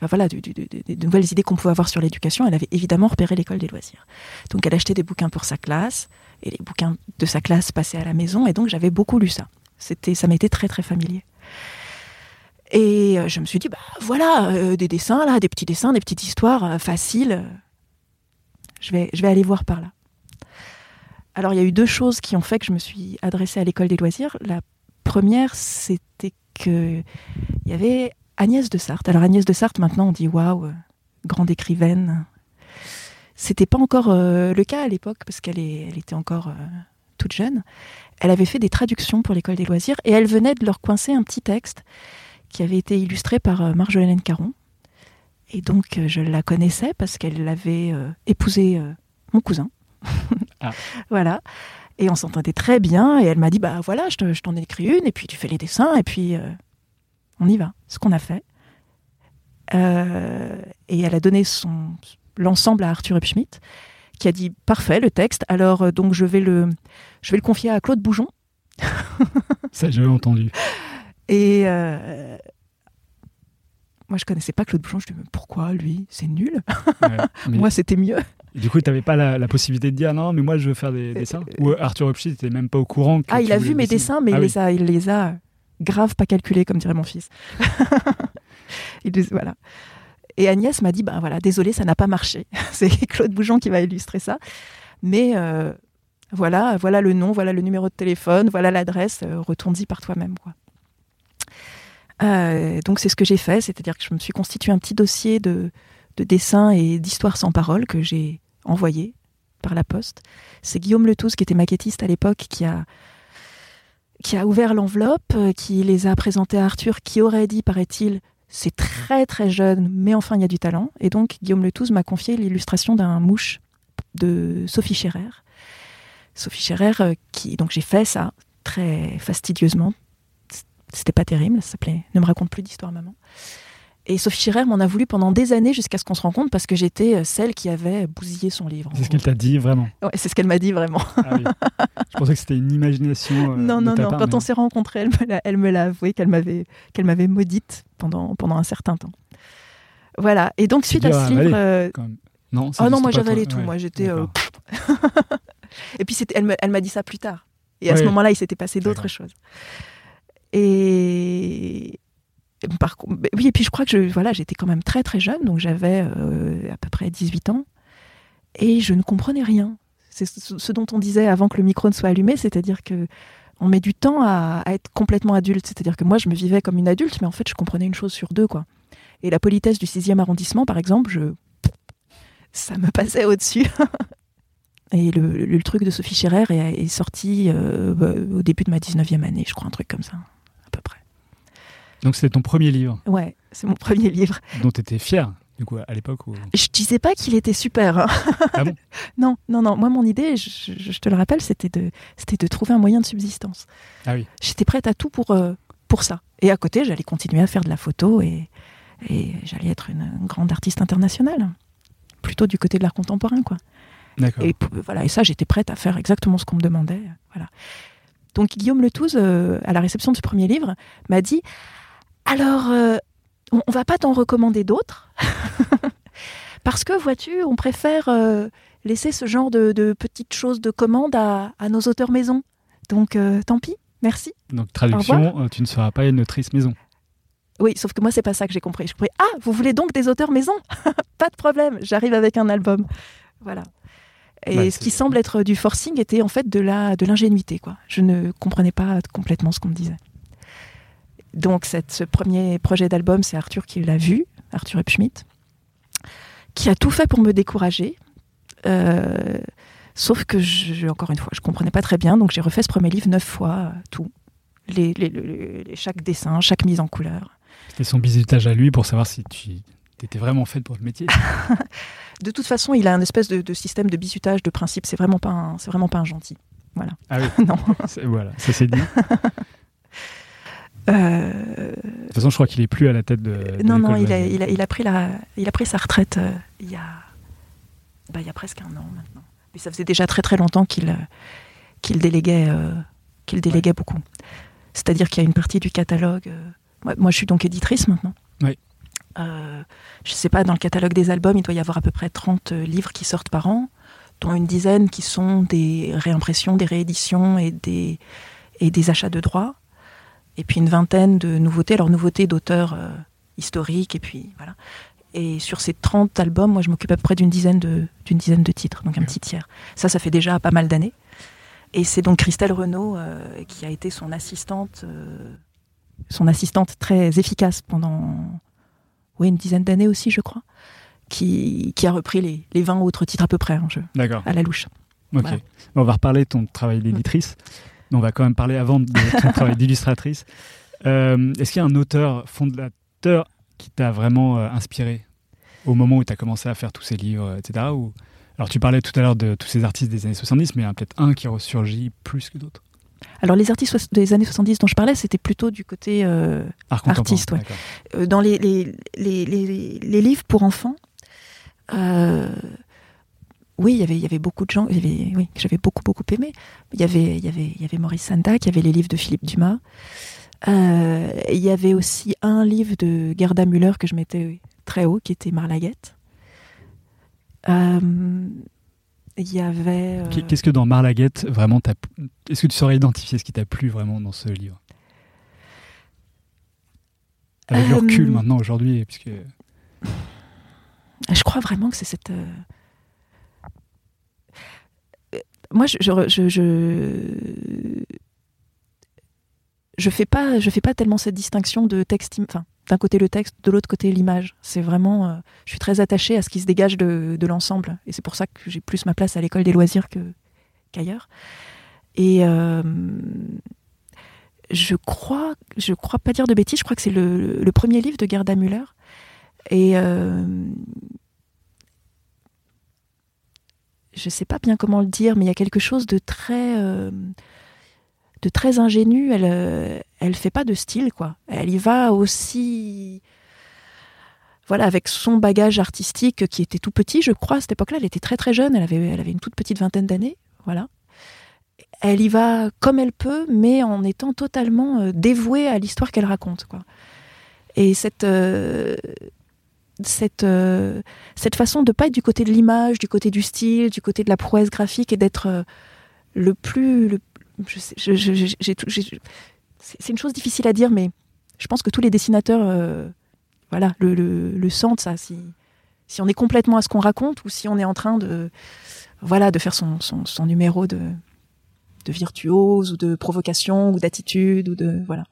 voilà, des nouvelles idées qu'on pouvait avoir sur l'éducation, elle avait évidemment repéré l'école des loisirs. Donc elle achetait des bouquins pour sa classe, et les bouquins de sa classe passaient à la maison, et donc j'avais beaucoup lu ça. C'était, ça m'était très très familier. Et euh, je me suis dit, bah voilà, euh, des dessins là, des petits dessins, des petites histoires faciles. Je vais, je vais aller voir par là. Alors il y a eu deux choses qui ont fait que je me suis adressée à l'école des loisirs. La première, c'était que il y avait Agnès de Sarthe. Alors Agnès de Sarthe, maintenant on dit waouh, grande écrivaine. C'était pas encore euh, le cas à l'époque parce qu'elle elle était encore euh, toute jeune. Elle avait fait des traductions pour l'école des loisirs et elle venait de leur coincer un petit texte qui avait été illustré par euh, Marjolaine Caron. Et donc euh, je la connaissais parce qu'elle avait épousé mon cousin. Ah. voilà. Et on s'entendait très bien. Et elle m'a dit bah voilà, je te- je t'en écris une et puis tu fais les dessins et puis euh, on y va. Ce qu'on a fait. Euh, et elle a donné son l'ensemble à Arthur Epschmidt, qui a dit parfait le texte. Alors euh, donc je vais le je vais le confier à Claude Boujon. Ça, j'avais entendu. Et euh, moi je connaissais pas Claude Boujon. Je me dis mais pourquoi lui? C'est nul. Ouais. Mais- Moi c'était mieux. Du coup, tu n'avais pas la, la possibilité de dire non, mais moi, je veux faire des dessins Ou euh, Arthur Upchit n'était même pas au courant que Ah il a vu mes dessins, mais Ah il, oui. les a, il les a grave pas calculés comme dirait mon fils. Il les- voilà. Et Agnès m'a dit, bah voilà, désolé, ça n'a pas marché. C'est Claude Boujon qui va illustrer ça. Mais euh, voilà, voilà le nom, voilà le numéro de téléphone, voilà l'adresse, euh, retourne-y par toi-même. quoi. Euh, donc c'est ce que j'ai fait, c'est-à-dire que je me suis constitué un petit dossier de, de dessins et d'histoires sans parole que j'ai envoyé par la poste. C'est Guillaume Letouze, qui était maquettiste à l'époque, qui a, qui a ouvert l'enveloppe, euh, qui les a présentés à Arthur, qui aurait dit, paraît-il, c'est très très jeune, mais enfin il y a du talent. Et donc Guillaume Letouze m'a confié l'illustration d'un mouche de Sophie Scherer. Sophie Scherer, euh, qui donc j'ai fait ça très fastidieusement. C'était pas terrible, ça s'appelait Ne me raconte plus d'histoire, maman. Et Sophie Scherer m'en a voulu pendant des années jusqu'à ce qu'on se rende compte parce que j'étais euh, celle qui avait bousillé son livre. C'est ce qu'elle t'a dit vraiment. Ouais, c'est ce qu'elle m'a dit vraiment. Ah oui. Je pensais que c'était une imagination. euh, non, non, non. part, Quand mais on s'est rencontrés, elle me l'a- elle me l'a avoué qu'elle m'avait qu'elle m'avait maudite pendant, pendant un certain temps. Voilà. Et donc, suite à ce livre. euh. Non, ça Ah non, moi j'avalais tout. Ouais, Moi j'étais. euh. Et puis c'était- elle me- elle m'a dit ça plus tard. Et à ce moment-là, il s'était passé d'autres choses. Et oui, et puis je crois que je, voilà, j'étais quand même très très jeune, donc j'avais euh, à peu près 18 ans, et je ne comprenais rien. C'est ce dont on disait avant que le micro ne soit allumé, c'est-à-dire que on met du temps à, être complètement adulte. C'est-à-dire que moi, je me vivais comme une adulte, mais en fait, je comprenais une chose sur deux, quoi. Et la politesse du 6e arrondissement, par exemple, je, ça me passait au-dessus. Et le, truc de Sophie Scherer est, sorti euh, bah, au début de ma 19e année, je crois, un truc comme ça. Donc c'était ton premier livre Ouais, c'est mon premier livre. dont tu étais fier, du coup, à l'époque où... Je disais pas qu'il était super. hein. Ah bon? Non, non, non. Moi, mon idée, je, te le rappelle, c'était de, c'était de trouver un moyen de subsistance. Ah oui. J'étais prête à tout pour, euh, pour ça. Et à côté, j'allais continuer à faire de la photo et, et j'allais être une, une grande artiste internationale. Plutôt du côté de l'art contemporain, quoi. D'accord. Et, voilà, et ça, j'étais prête à faire exactement ce qu'on me demandait. Voilà. Donc Guillaume Letouze, euh, à la réception de ce premier livre, m'a dit Alors, euh, on, on va pas t'en recommander d'autres Parce que, vois-tu, on préfère euh, laisser ce genre de, de petites choses de commande à, à nos auteurs maison. Donc, euh, tant pis, merci. Donc traduction, tu ne seras pas une autrice maison. Oui, sauf que moi, c'est pas ça que j'ai compris. J'ai compris Ah, vous voulez donc des auteurs maison? Pas de problème, j'arrive avec un album. Voilà. Et Bah, ce qui semble être du forcing était en fait de la de l'ingénuité, quoi. Je ne comprenais pas complètement ce qu'on me disait. Donc, cette, ce premier projet d'album, c'est Arthur qui l'a vu, Arthur Epschmidt, qui a tout fait pour me décourager. Euh, sauf que, je, encore une fois, je comprenais pas très bien, donc j'ai refait ce premier livre neuf fois, euh, tout. Les, les- les- les- chaque dessin, chaque mise en couleur. C'était son bisutage à lui pour savoir si tu étais vraiment faite pour le métier. De toute façon, il a un espèce de, de système de bisutage, de principe. C'est vraiment pas un, c'est vraiment pas un gentil. Voilà. Ah oui, non. voilà, ça c'est dit. Euh, De toute façon, je crois qu'il est plus à la tête de. de non, non, il a, il, a, il a pris la, il a pris sa retraite euh, il y a, bah, il y a presque un an maintenant. Mais ça faisait déjà très très longtemps qu'il, qu'il déléguait, euh, qu'il déléguait beaucoup. C'est-à-dire qu'il y a une partie du catalogue Moi, moi, je suis donc éditrice maintenant. Oui. Je sais pas, dans le catalogue des albums, il doit y avoir à peu près 30 livres qui sortent par an, dont une dizaine qui sont des réimpressions, des rééditions et des, et des achats de droits. Et puis une vingtaine de nouveautés, alors nouveautés d'auteurs euh, historiques, et puis voilà. Et sur ces 30 albums, moi, je m'occupe à peu près d'une dizaine de, d'une dizaine de titres, donc un petit tiers. Ça, ça fait déjà pas mal d'années. Et c'est donc Christelle Renaud euh, qui a été son assistante, euh, son assistante très efficace pendant oui, une dizaine d'années aussi, je crois, qui, qui a repris les, les 20 autres titres à peu près, hein, je- D'accord. à la louche. Ok. Voilà. On va reparler de ton travail d'éditrice. Mais on va quand même parler avant de ton travail d'illustratrice. Euh, Est-ce qu'il y a un auteur fondateur qui t'a vraiment euh, inspiré au moment où tu as commencé à faire tous ces livres, etc. ou... Alors tu parlais tout à l'heure de tous ces artistes des années 70, mais il y en a peut-être un qui ressurgit plus que d'autres. Alors les artistes des années 70 dont je parlais, c'était plutôt du côté euh, Art Artiste, ouais. dans les, les, les, les- les livres pour enfants, oui, il y avait, il y avait beaucoup de gens, il y avait, oui, que j'avais beaucoup, beaucoup aimé. Il y avait, il y avait, il y avait Maurice Sendak, il y avait les livres de Philippe Dumas. Euh, il y avait aussi un livre de Gerda Müller que je mettais très haut, qui était Marlaguette. Euh, il y avait. euh, Qu'est- Qu'est-ce que dans Marlaguette, vraiment, est-ce que tu saurais identifier ce qui t'a plu vraiment dans ce livre? Avec le recul maintenant, aujourd'hui, puisque... Je crois vraiment que c'est cette. Moi, je je, je je fais pas je fais pas tellement cette distinction de texte, enfin d'un côté le texte, de l'autre côté l'image. C'est vraiment, euh, je suis très attachée à ce qui se dégage de, l'ensemble, et c'est pour ça que j'ai plus ma place à l'école des loisirs qu'ailleurs. Et euh, je crois, je crois pas dire de bêtises, je crois que c'est le, le premier livre de Gerda Müller. Et euh, je sais pas bien comment le dire, mais il y a quelque chose de très, euh, ingénu. Elle, euh, elle fait pas de style, quoi. Elle y va aussi, voilà, avec son bagage artistique qui était tout petit, je crois. À cette époque-là, elle était très très jeune. Elle avait, une toute petite vingtaine d'années, voilà. Elle y va comme elle peut, mais en étant totalement euh, dévouée à l'histoire qu'elle raconte. Et cette, euh, cette, euh, cette façon de pas être du côté de l'image, du côté du style, du côté de la prouesse graphique et d'être euh, le plus. Le, je sais- je- je- c'est une chose difficile à dire, mais je pense que tous les dessinateurs euh, voilà, le, le, le sentent, ça. Si, si on est complètement à ce qu'on raconte ou si on est en train de, voilà, de faire son, son, son numéro de, de virtuose ou de provocation ou d'attitude ou de. Voilà.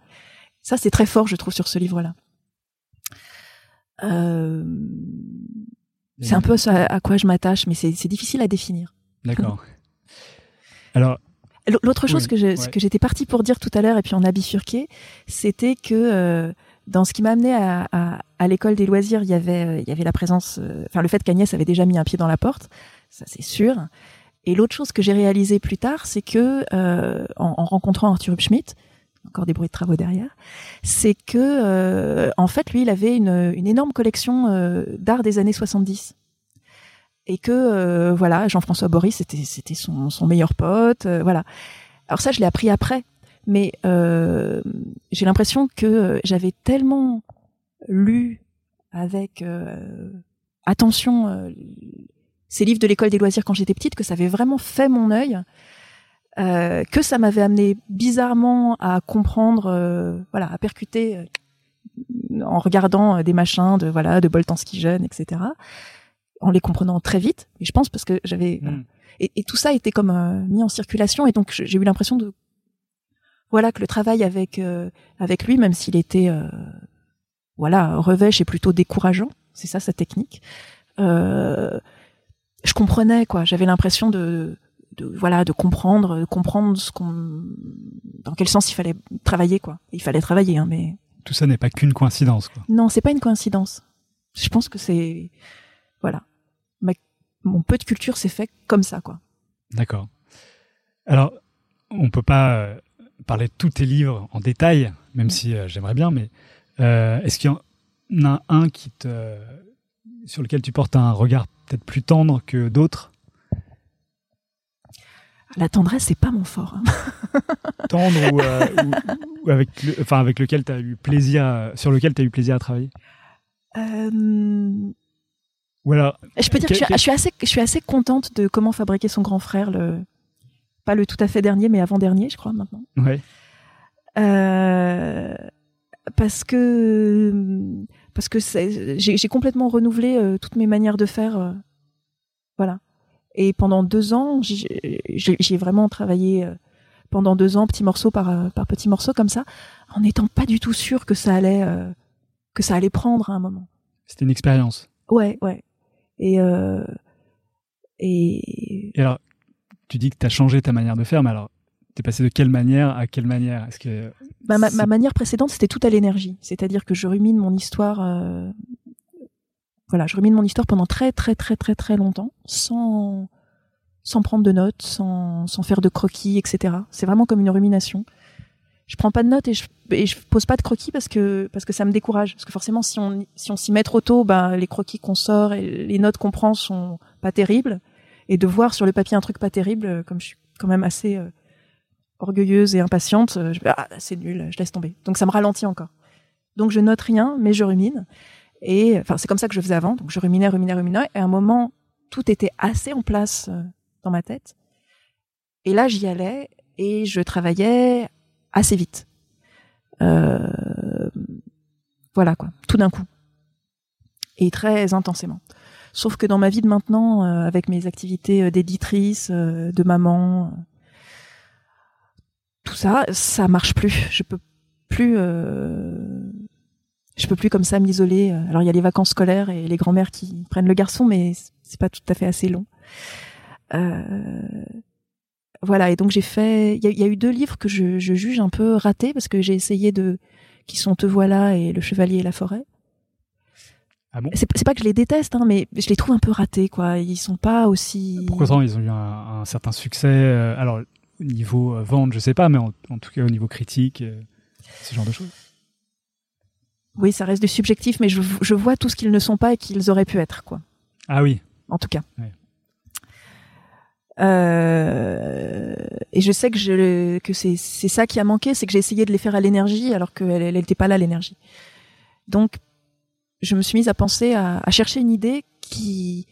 Ça, c'est très fort, je trouve, sur ce livre-là. Euh, c'est un peu ça à quoi je m'attache, mais c'est difficile à définir. D'accord. Alors, L'autre chose Oui, que ouais. j'étais partie pour dire tout à l'heure, et puis on a bifurqué, c'était que euh, dans ce qui m'a amené à, à, à l'école des loisirs, il y avait, euh, il y avait la présence, euh, enfin le fait qu'Agnès avait déjà mis un pied dans la porte, ça c'est sûr. Et l'autre chose que j'ai réalisé plus tard, c'est que euh, en, en rencontrant Arthur Schmidt, encore des bruits de travaux derrière, c'est que euh, en fait lui, il avait une, une énorme collection euh, d'art des années 70 et que euh, voilà Jean-François Boris c'était son, son meilleur pote euh, voilà. Alors ça je l'ai appris après. Mais euh, j'ai l'impression que euh, j'avais tellement lu avec attention ces livres de l'école des loisirs quand j'étais petite que ça avait vraiment fait mon œil euh, que ça m'avait amené bizarrement à comprendre euh, voilà à percuter euh, en regardant euh, des machins de voilà de Boltanski jeune etc en les comprenant très vite. Et je pense parce que j'avais voilà. Mm. et, et tout ça était comme euh, mis en circulation et donc j'ai eu l'impression de voilà que le travail avec euh, avec lui, même s'il était euh, voilà revêche et plutôt décourageant, c'est ça sa technique. Euh, je comprenais quoi. J'avais l'impression de, de voilà de comprendre, de comprendre ce qu'on dans quel sens il fallait travailler quoi. Il fallait travailler hein, mais tout ça n'est pas qu'une coïncidence. Quoi. non, c'est pas une coïncidence. Je pense que c'est voilà. Ma- mon peu de culture s'est fait comme ça, quoi. D'accord. Alors, on peut pas euh, parler de tous tes livres en détail, même si euh, j'aimerais bien, mais euh, est-ce qu'il y en a un qui te, sur lequel tu portes un regard peut-être plus tendre que d'autres? La tendresse, c'est pas mon fort. hein. Tendre ou, euh, ou avec, le, enfin, avec lequel tu as eu plaisir, à- sur lequel tu as eu plaisir à travailler? Euh, Ou alors, je peux dire que je suis, Quel- je suis assez, je suis assez contente de comment fabriquer son grand frère, le, pas le tout à fait dernier, mais avant-dernier, je crois, maintenant. ouais, Euh, parce que parce que j'ai j'ai complètement renouvelé euh, toutes mes manières de faire euh, voilà et pendant deux ans j'ai vraiment travaillé euh, pendant deux ans petit morceau par euh, par petit morceau comme ça en n'étant pas du tout sûr que ça allait euh, que ça allait prendre à un moment c'était une expérience. ouais ouais et euh, et Et alors, tu dis que tu as changé ta manière de faire, mais alors, t'es passé de quelle manière à quelle manière? Est-ce que Ma, ma, manière précédente, c'était tout à l'énergie. C'est-à-dire que je rumine mon histoire. euh, Voilà, je rumine mon histoire pendant très, très, très, très, très longtemps, sans, sans prendre de notes, sans, sans faire de croquis, etc. C'est vraiment comme une rumination. Je prends pas de notes et je, et je pose pas de croquis parce que, parce que ça me décourage. Parce que forcément, si on, si on s'y met trop tôt, bah, les croquis qu'on sort et les notes qu'on prend sont pas terribles. Et de voir sur le papier un truc pas terrible, euh, comme je suis quand même assez euh, orgueilleuse et impatiente, euh, ah, c'est nul, je laisse tomber. Donc ça me ralentit encore. Donc je note rien, mais je rumine. Et enfin, c'est comme ça que je faisais avant. Donc je ruminais, ruminais, ruminais. Et à un moment, tout était assez en place euh, dans ma tête. Et là, j'y allais et je travaillais assez vite. Euh, voilà quoi, tout d'un coup. Et très intensément. Sauf que dans ma vie de maintenant, euh, avec mes activités euh, d'éditrice, de maman, tout ça, ça marche plus. Je peux plus, je peux plus comme ça m'isoler. Alors il y a les vacances scolaires et les grands-mères qui prennent le garçon, mais c'est pas tout à fait assez long. Euh, voilà, et donc j'ai fait. Il y, a- il y a eu deux livres que je, je juge un peu ratés parce que j'ai essayé de, qui sont Te voilà et Le Chevalier et la forêt. Ah bon? C'est pas que je les déteste, hein, mais je les trouve un peu ratés, quoi. Ils sont pas aussi. Pourquoi tant ils ont eu un, un certain succès euh, Alors, au niveau euh, vente, je sais pas, mais en, en tout cas au niveau critique, euh, ce genre de choses? Oui, ça reste du subjectif, mais je, je vois tout ce qu'ils ne sont pas et qu'ils auraient pu être, quoi. Ah oui, En tout cas. Euh, et je sais que je que c'est c'est ça qui a manqué, c'est que j'ai essayé de les faire à l'énergie alors qu'elle elle était pas là l'énergie. Donc je me suis mise à penser à, à chercher une idée qui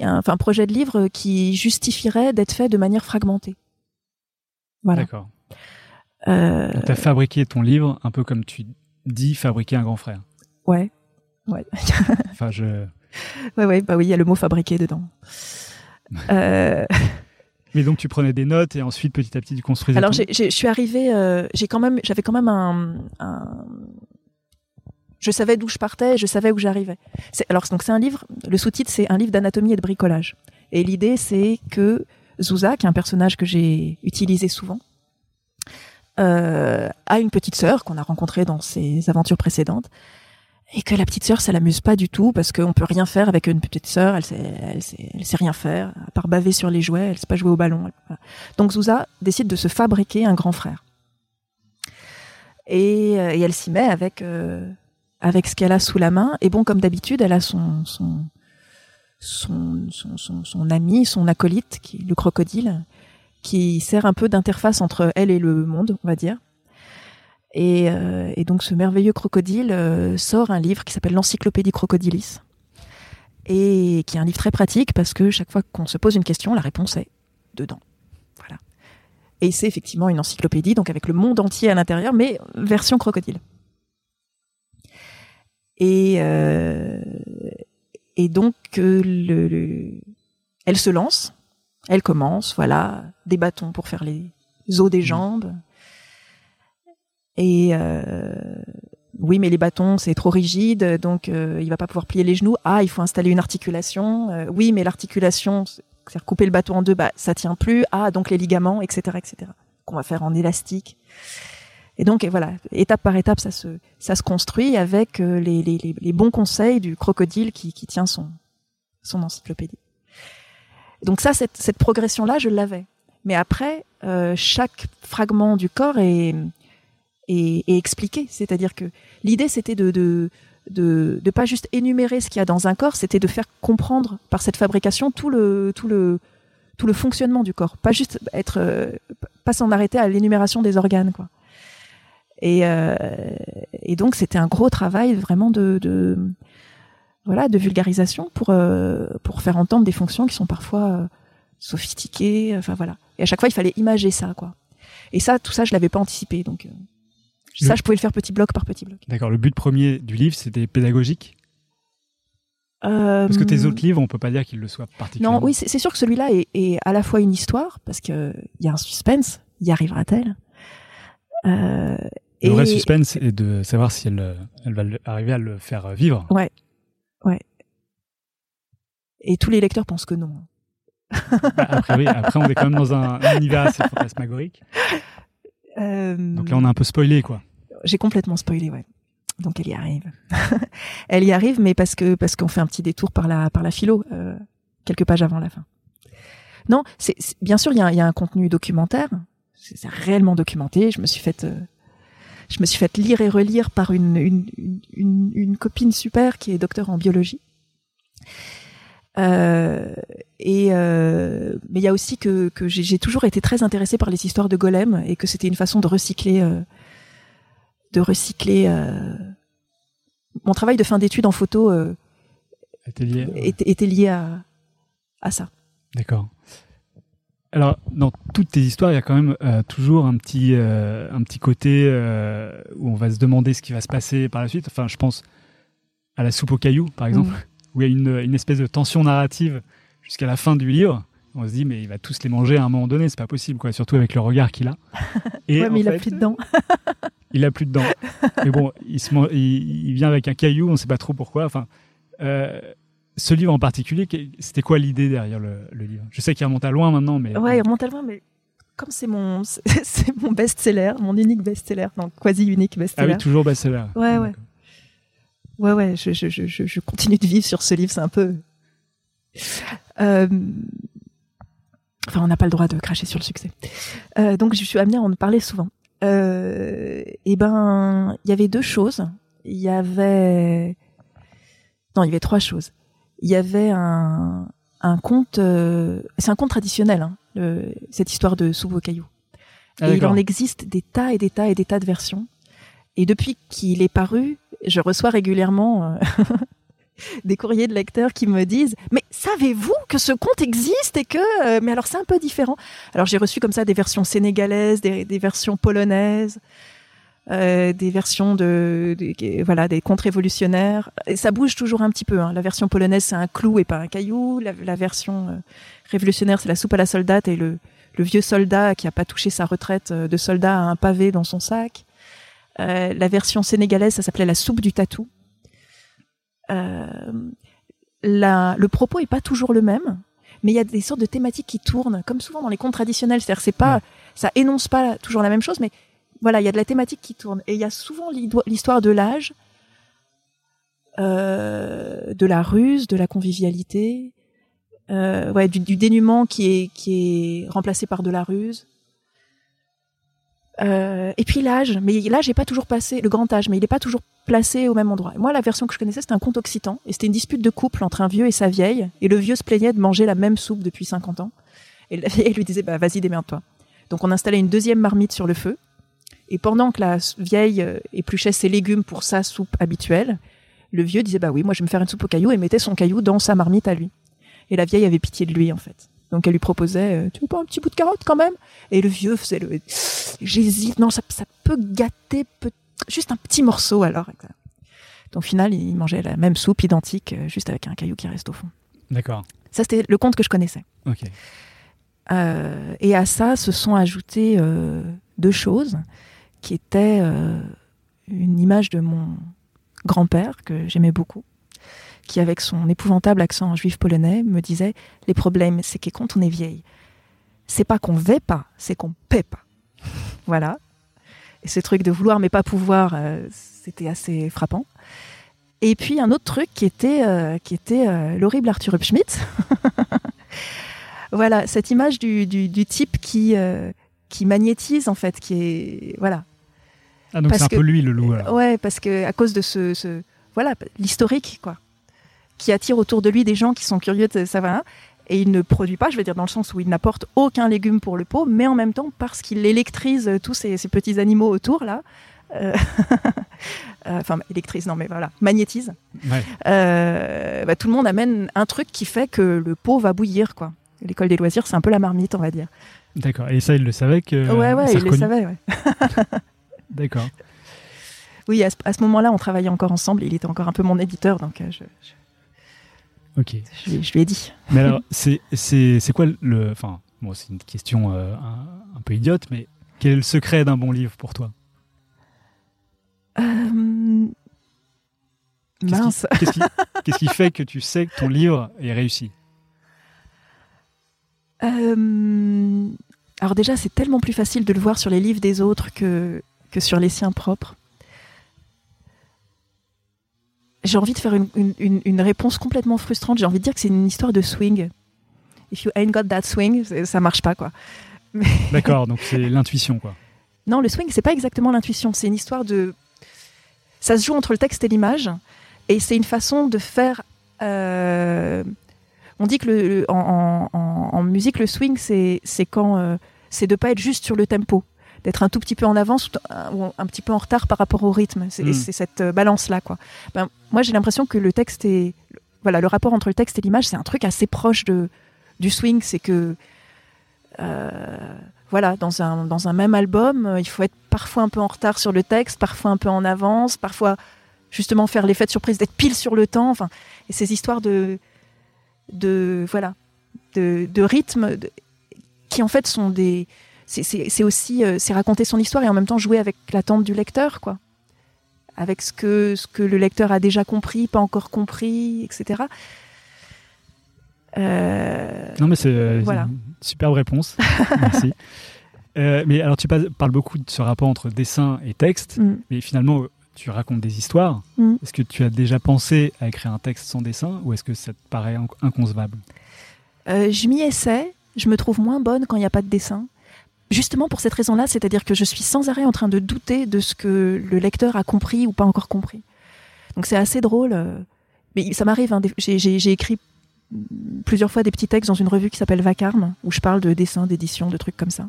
un- enfin un projet de livre qui justifierait d'être fait de manière fragmentée. Voilà. d'accord. Euh, Donc, t'as fabriqué ton livre un peu comme tu dis fabriquer un grand frère. ouais. Ouais. Enfin, je. ouais ouais, bah oui, il y a le mot fabriqué dedans. Euh, Mais donc tu prenais des notes et ensuite petit à petit tu construisais. Alors je suis arrivée, euh, j'ai quand même, j'avais quand même un, un- je savais d'où je partais, et je savais où j'arrivais. Alors donc c'est un livre, le sous-titre c'est un livre d'anatomie et de bricolage. Et l'idée c'est que Zouza, qui est un personnage que j'ai utilisé souvent, euh, a une petite sœur qu'on a rencontrée dans ses aventures précédentes. Et que la petite sœur, ça l'amuse pas du tout parce qu'on peut rien faire avec une petite sœur. Elle sait, elle sait, elle sait rien faire à part baver sur les jouets. Elle sait pas jouer au ballon. Donc Zouza décide de se fabriquer un grand frère. Et, euh, et elle s'y met avec euh, avec ce qu'elle a sous la main. Et bon, comme d'habitude, elle a son son son, son, son, son ami, son acolyte, qui est le crocodile, qui sert un peu d'interface entre elle et le monde, on va dire. Et, euh, donc ce merveilleux crocodile euh, sort un livre qui s'appelle l'Encyclopédie Crocodilis, et qui est un livre très pratique parce que chaque fois qu'on se pose une question, la réponse est dedans. Voilà. Et c'est effectivement une encyclopédie, donc avec le monde entier à l'intérieur, mais version crocodile. Et, euh, donc, le, le- elle se lance, elle commence, voilà, des bâtons pour faire les os des jambes. Et euh, oui, mais les bâtons, c'est trop rigide, donc euh, il va pas pouvoir plier les genoux. Ah, il faut installer une articulation. Euh, oui, mais l'articulation, c'est-à-dire couper le bâton en deux, bah ça tient plus. Ah, donc les ligaments, etc., etc. Qu'on va faire en élastique. Et donc et voilà, étape par étape, ça se ça se construit avec euh, les, les, les, les bons conseils du crocodile qui, qui tient son son encyclopédie. Donc ça, cette, progression-là, je l'avais. Mais après, euh, chaque fragment du corps est expliqué. C'est-à-dire que l'idée, c'était de, de pas juste énumérer ce qu'il y a dans un corps, c'était de faire comprendre par cette fabrication tout le fonctionnement du corps, pas juste être euh, pas s'en arrêter à l'énumération des organes euh, et donc c'était un gros travail vraiment de voilà de vulgarisation pour euh, pour faire entendre des fonctions qui sont parfois euh, sophistiquées. Enfin voilà. Et à chaque fois il fallait imager ça quoi. Et ça tout ça je l'avais pas anticipé donc. Euh, Le- Ça, je pouvais le faire petit bloc par petit bloc. D'accord. Le but premier du livre, c'était pédagogique? Parce que tes autres livres, on peut pas dire qu'ils le soient particulièrement. Euh, Non, oui, c'est sûr que celui-là est, est à la fois une histoire, parce que il y a un suspense, y arrivera-t-elle? Euh, Le et- vrai suspense est de savoir si elle, euh, elle va arriver à le faire vivre. Ouais, ouais. Et tous les lecteurs pensent que non. Bah, après, oui, après, on est quand même dans un, un univers assez fantasmagorique. Euh, Donc là, on a un peu spoilé, quoi. J'ai complètement spoilé, ouais. Donc elle y arrive. elle y arrive, mais parce que parce qu'on fait un petit détour par la par la philo, euh, quelques pages avant la fin. Non, c'est bien sûr il y a, y a un contenu documentaire. C'est réellement documenté. Je me suis fait je me suis fait lire et relire par une une, une, copine super qui est docteur en biologie. Euh, et euh, mais il y a aussi que, que j'ai toujours été très intéressée par les histoires de golems et que c'était une façon de recycler euh, de recycler mon travail de fin d'études en photo Était lié. était, était lié à à ça. D'accord. Alors, dans toutes tes histoires, il y a quand même euh, toujours un petit, euh, un petit côté euh, où on va se demander ce qui va se passer par la suite. Enfin, je pense à la soupe aux cailloux, par exemple, où il y a une, une espèce de tension narrative jusqu'à la fin du livre. On se dit, mais il va tous les manger à un moment donné, c'est pas possible, quoi. Surtout avec le regard qu'il a. Et ouais, mais il a plus dedans. Il a plus dedans. mais bon, il, se man- il, il vient avec un caillou, on sait pas trop pourquoi. Enfin, ce livre en particulier, c'était quoi l'idée derrière le, le livre? Je sais qu'il remonte à loin maintenant, mais Ouais, il remonte à loin, mais comme c'est mon c'est mon best-seller, mon unique best-seller, donc quasi unique ah best-seller. oui, toujours best-seller. Ouais, ouais. Ouais, ouais, je, je, je, je- je continue de vivre sur ce livre, c'est un peu. Euh, Enfin, on n'a pas le droit de cracher sur le succès. Euh, donc, je suis amenée à en parler souvent. Euh, et ben, il y avait deux choses. Il y avait. Non, il y avait trois choses. Il y avait un, un conte. euh, C'est un conte traditionnel, hein, le- cette histoire de Soubo Caillou. Ah, et il en existe des tas et des tas et des tas de versions. Et depuis qu'il est paru, je reçois régulièrement euh, des courriers de lecteurs qui me disent Mais savez-vous que ce conte existe et que. euh, mais alors c'est un peu différent. Alors j'ai reçu comme ça des versions sénégalaises, des, des versions polonaises. Euh, des versions de, des- voilà des contes révolutionnaires et ça bouge toujours un petit peu hein. la version polonaise c'est un clou et pas un caillou la, la version euh, révolutionnaire c'est la soupe à la soldate et le, le vieux soldat qui a pas touché sa retraite euh, de soldat a un pavé dans son sac. Euh, la version sénégalaise, ça s'appelait la soupe du tatou. Euh, la- le propos est pas toujours le même, mais il y a des sortes de thématiques qui tournent, comme souvent dans les contes traditionnels. C'est-à-dire, c'est pas, Ouais. ça énonce pas toujours la même chose, mais voilà, il y a de la thématique qui tourne. Et il y a souvent l'histoire de l'âge, euh, de la ruse, de la convivialité, euh, ouais, du, du dénuement qui est, qui est remplacé par de la ruse. Euh, et puis l'âge, mais l'âge n'est pas toujours passé, le grand âge, mais il n'est pas toujours placé au même endroit. Moi, la version que je connaissais, c'était un conte occitan, et c'était une dispute de couple entre un vieux et sa vieille, et le vieux se plaignait de manger la même soupe depuis 50 ans, et la vieille lui disait, bah vas-y, démerde-toi. Donc on installait une deuxième marmite sur le feu, et pendant que la vieille euh, épluchait ses légumes pour sa soupe habituelle, le vieux disait, bah oui, moi je vais me faire une soupe au caillou, et mettait son caillou dans sa marmite à lui. Et la vieille avait pitié de lui, en fait. Donc elle lui proposait, euh, tu veux pas un petit bout de carotte quand même? Et le vieux faisait le, j'hésite, non, ça, ça peut gâter, peut- juste un petit morceau alors. Donc au final, il mangeait la même soupe identique, euh, juste avec un caillou qui reste au fond. D'accord. Ça, c'était le conte que je connaissais. Ok. Euh, et à ça se sont ajoutées euh, deux choses qui étaient euh, une image de mon grand-père que j'aimais beaucoup, qui avec son épouvantable accent juif polonais me disait les problèmes c'est que quand on est vieille, c'est pas qu'on veut pas, c'est qu'on paie pas. voilà. Et ce truc de vouloir mais pas pouvoir, euh, c'était assez frappant. Et puis un autre truc qui était, euh, qui était l'horrible Arthur Hubschmidt. voilà, cette image du, du, type qui, qui magnétise en fait, qui est voilà. Ah, donc c'est un peu lui le loup alors. Ouais, parce que à cause de ce, ce voilà l'historique quoi, qui attire autour de lui des gens qui sont curieux de ça va. Et il ne produit pas, je veux dire dans le sens où il n'apporte aucun légume pour le pot, mais en même temps parce qu'il électrise tous ces, ces petits animaux autour là, euh, euh, enfin électrise, non mais voilà, magnétise, Ouais. euh, bah, tout le monde amène un truc qui fait que le pot va bouillir, quoi. L'école des loisirs, c'est un peu la marmite, on va dire. D'accord. Et ça, il le savait que. ouais, ouais, il le savait, ouais. D'accord. Oui, à ce, à ce moment-là, on travaillait encore ensemble. Il était encore un peu mon éditeur, donc euh, je, je- Ok. je lui- je lui ai dit. Mais alors, c'est c'est c'est quoi le. Enfin, bon, c'est une question euh, un, un peu idiote, mais quel est le secret d'un bon livre pour toi? Euh, Qu'est-ce qui- Mince. Qu'est-ce qui, qu'est-ce qui fait que tu sais que ton livre est réussi? Euh, alors déjà, c'est tellement plus facile de le voir sur les livres des autres que, que sur les siens propres. J'ai envie de faire une, une- une- une réponse complètement frustrante. J'ai envie de dire que c'est une histoire de swing. If you ain't got that swing, ça marche pas, quoi. D'accord, donc c'est l'intuition, quoi. Non, le swing, c'est pas exactement l'intuition. C'est une histoire de. Ça se joue entre le texte et l'image, et c'est une façon de faire. euh, On dit que le, le- en, en- en- en musique, le swing, c'est quand euh, c'est de pas être juste sur le tempo, d'être un tout petit peu en avance ou un, petit peu en retard par rapport au rythme. C'est Mm. c'est cette balance là, quoi. Ben, moi, j'ai l'impression que le texte est voilà, le rapport entre le texte et l'image, c'est un truc assez proche de du swing. C'est que euh, voilà, dans un, dans un même album, euh, il faut être parfois un peu en retard sur le texte, parfois un peu en avance, parfois justement faire l'effet de surprise d'être pile sur le temps. Enfin, et ces histoires de, de voilà, de, de rythme de- qui en fait sont des, c'est- aussi euh, c'est raconter son histoire et en même temps jouer avec l'attente du lecteur, quoi, avec ce que ce que le lecteur a déjà compris, pas encore compris, etc. Euh, Non, mais c'est euh, Voilà. une superbe réponse. Merci. Mais alors, tu parles beaucoup de ce rapport entre dessin et texte, mm, mais finalement, tu racontes des histoires. Mm. Est-ce que tu as déjà pensé à écrire un texte sans dessin ou est-ce que ça te paraît inc- inconcevable? Euh, je m'y essaie. Je me trouve moins bonne quand il n'y a pas de dessin. Justement pour cette raison-là, c'est-à-dire que je suis sans arrêt en train de douter de ce que le lecteur a compris ou pas encore compris. Donc c'est assez drôle. euh, Mais ça m'arrive. hein, j'ai écrit plusieurs fois des petits textes dans une revue qui s'appelle Vacarme, où je parle de dessin, d'édition, de trucs comme ça.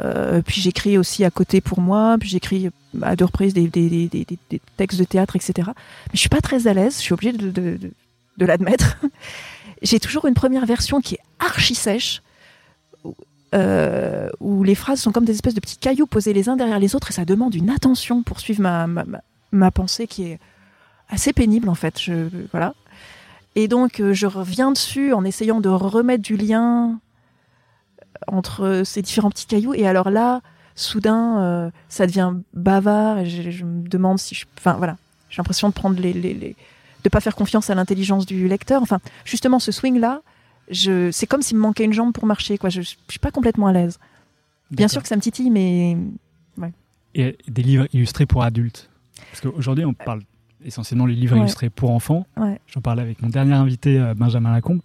Euh, puis j'écris aussi à côté pour moi, puis j'écris à deux reprises des, des- des- des- textes de théâtre, etc. Mais je suis pas très à l'aise, je suis obligée de, de- de- de l'admettre. J'ai toujours une première version qui est archi sèche, euh, où les phrases sont comme des espèces de petits cailloux posés les uns derrière les autres, et ça demande une attention pour suivre ma, ma, ma- ma pensée qui est assez pénible en fait. Je, voilà. Et donc euh, je reviens dessus en essayant de remettre du lien entre ces différents petits cailloux. Et alors là, soudain, euh, ça devient bavard. Et je, je me demande si je, enfin voilà, j'ai l'impression de prendre les, les, les- de pas faire confiance à l'intelligence du lecteur. Enfin, justement, ce swing là, je, c'est comme s'il me manquait une jambe pour marcher. Quoi, je, je suis pas complètement à l'aise. Bien sûr que ça me titille, mais Et des livres illustrés pour adultes Parce qu'aujourd'hui, on parle essentiellement des livres Ouais. illustrés pour enfants. ouais. J'en parlais avec mon dernier invité, euh, Benjamin Lacombe,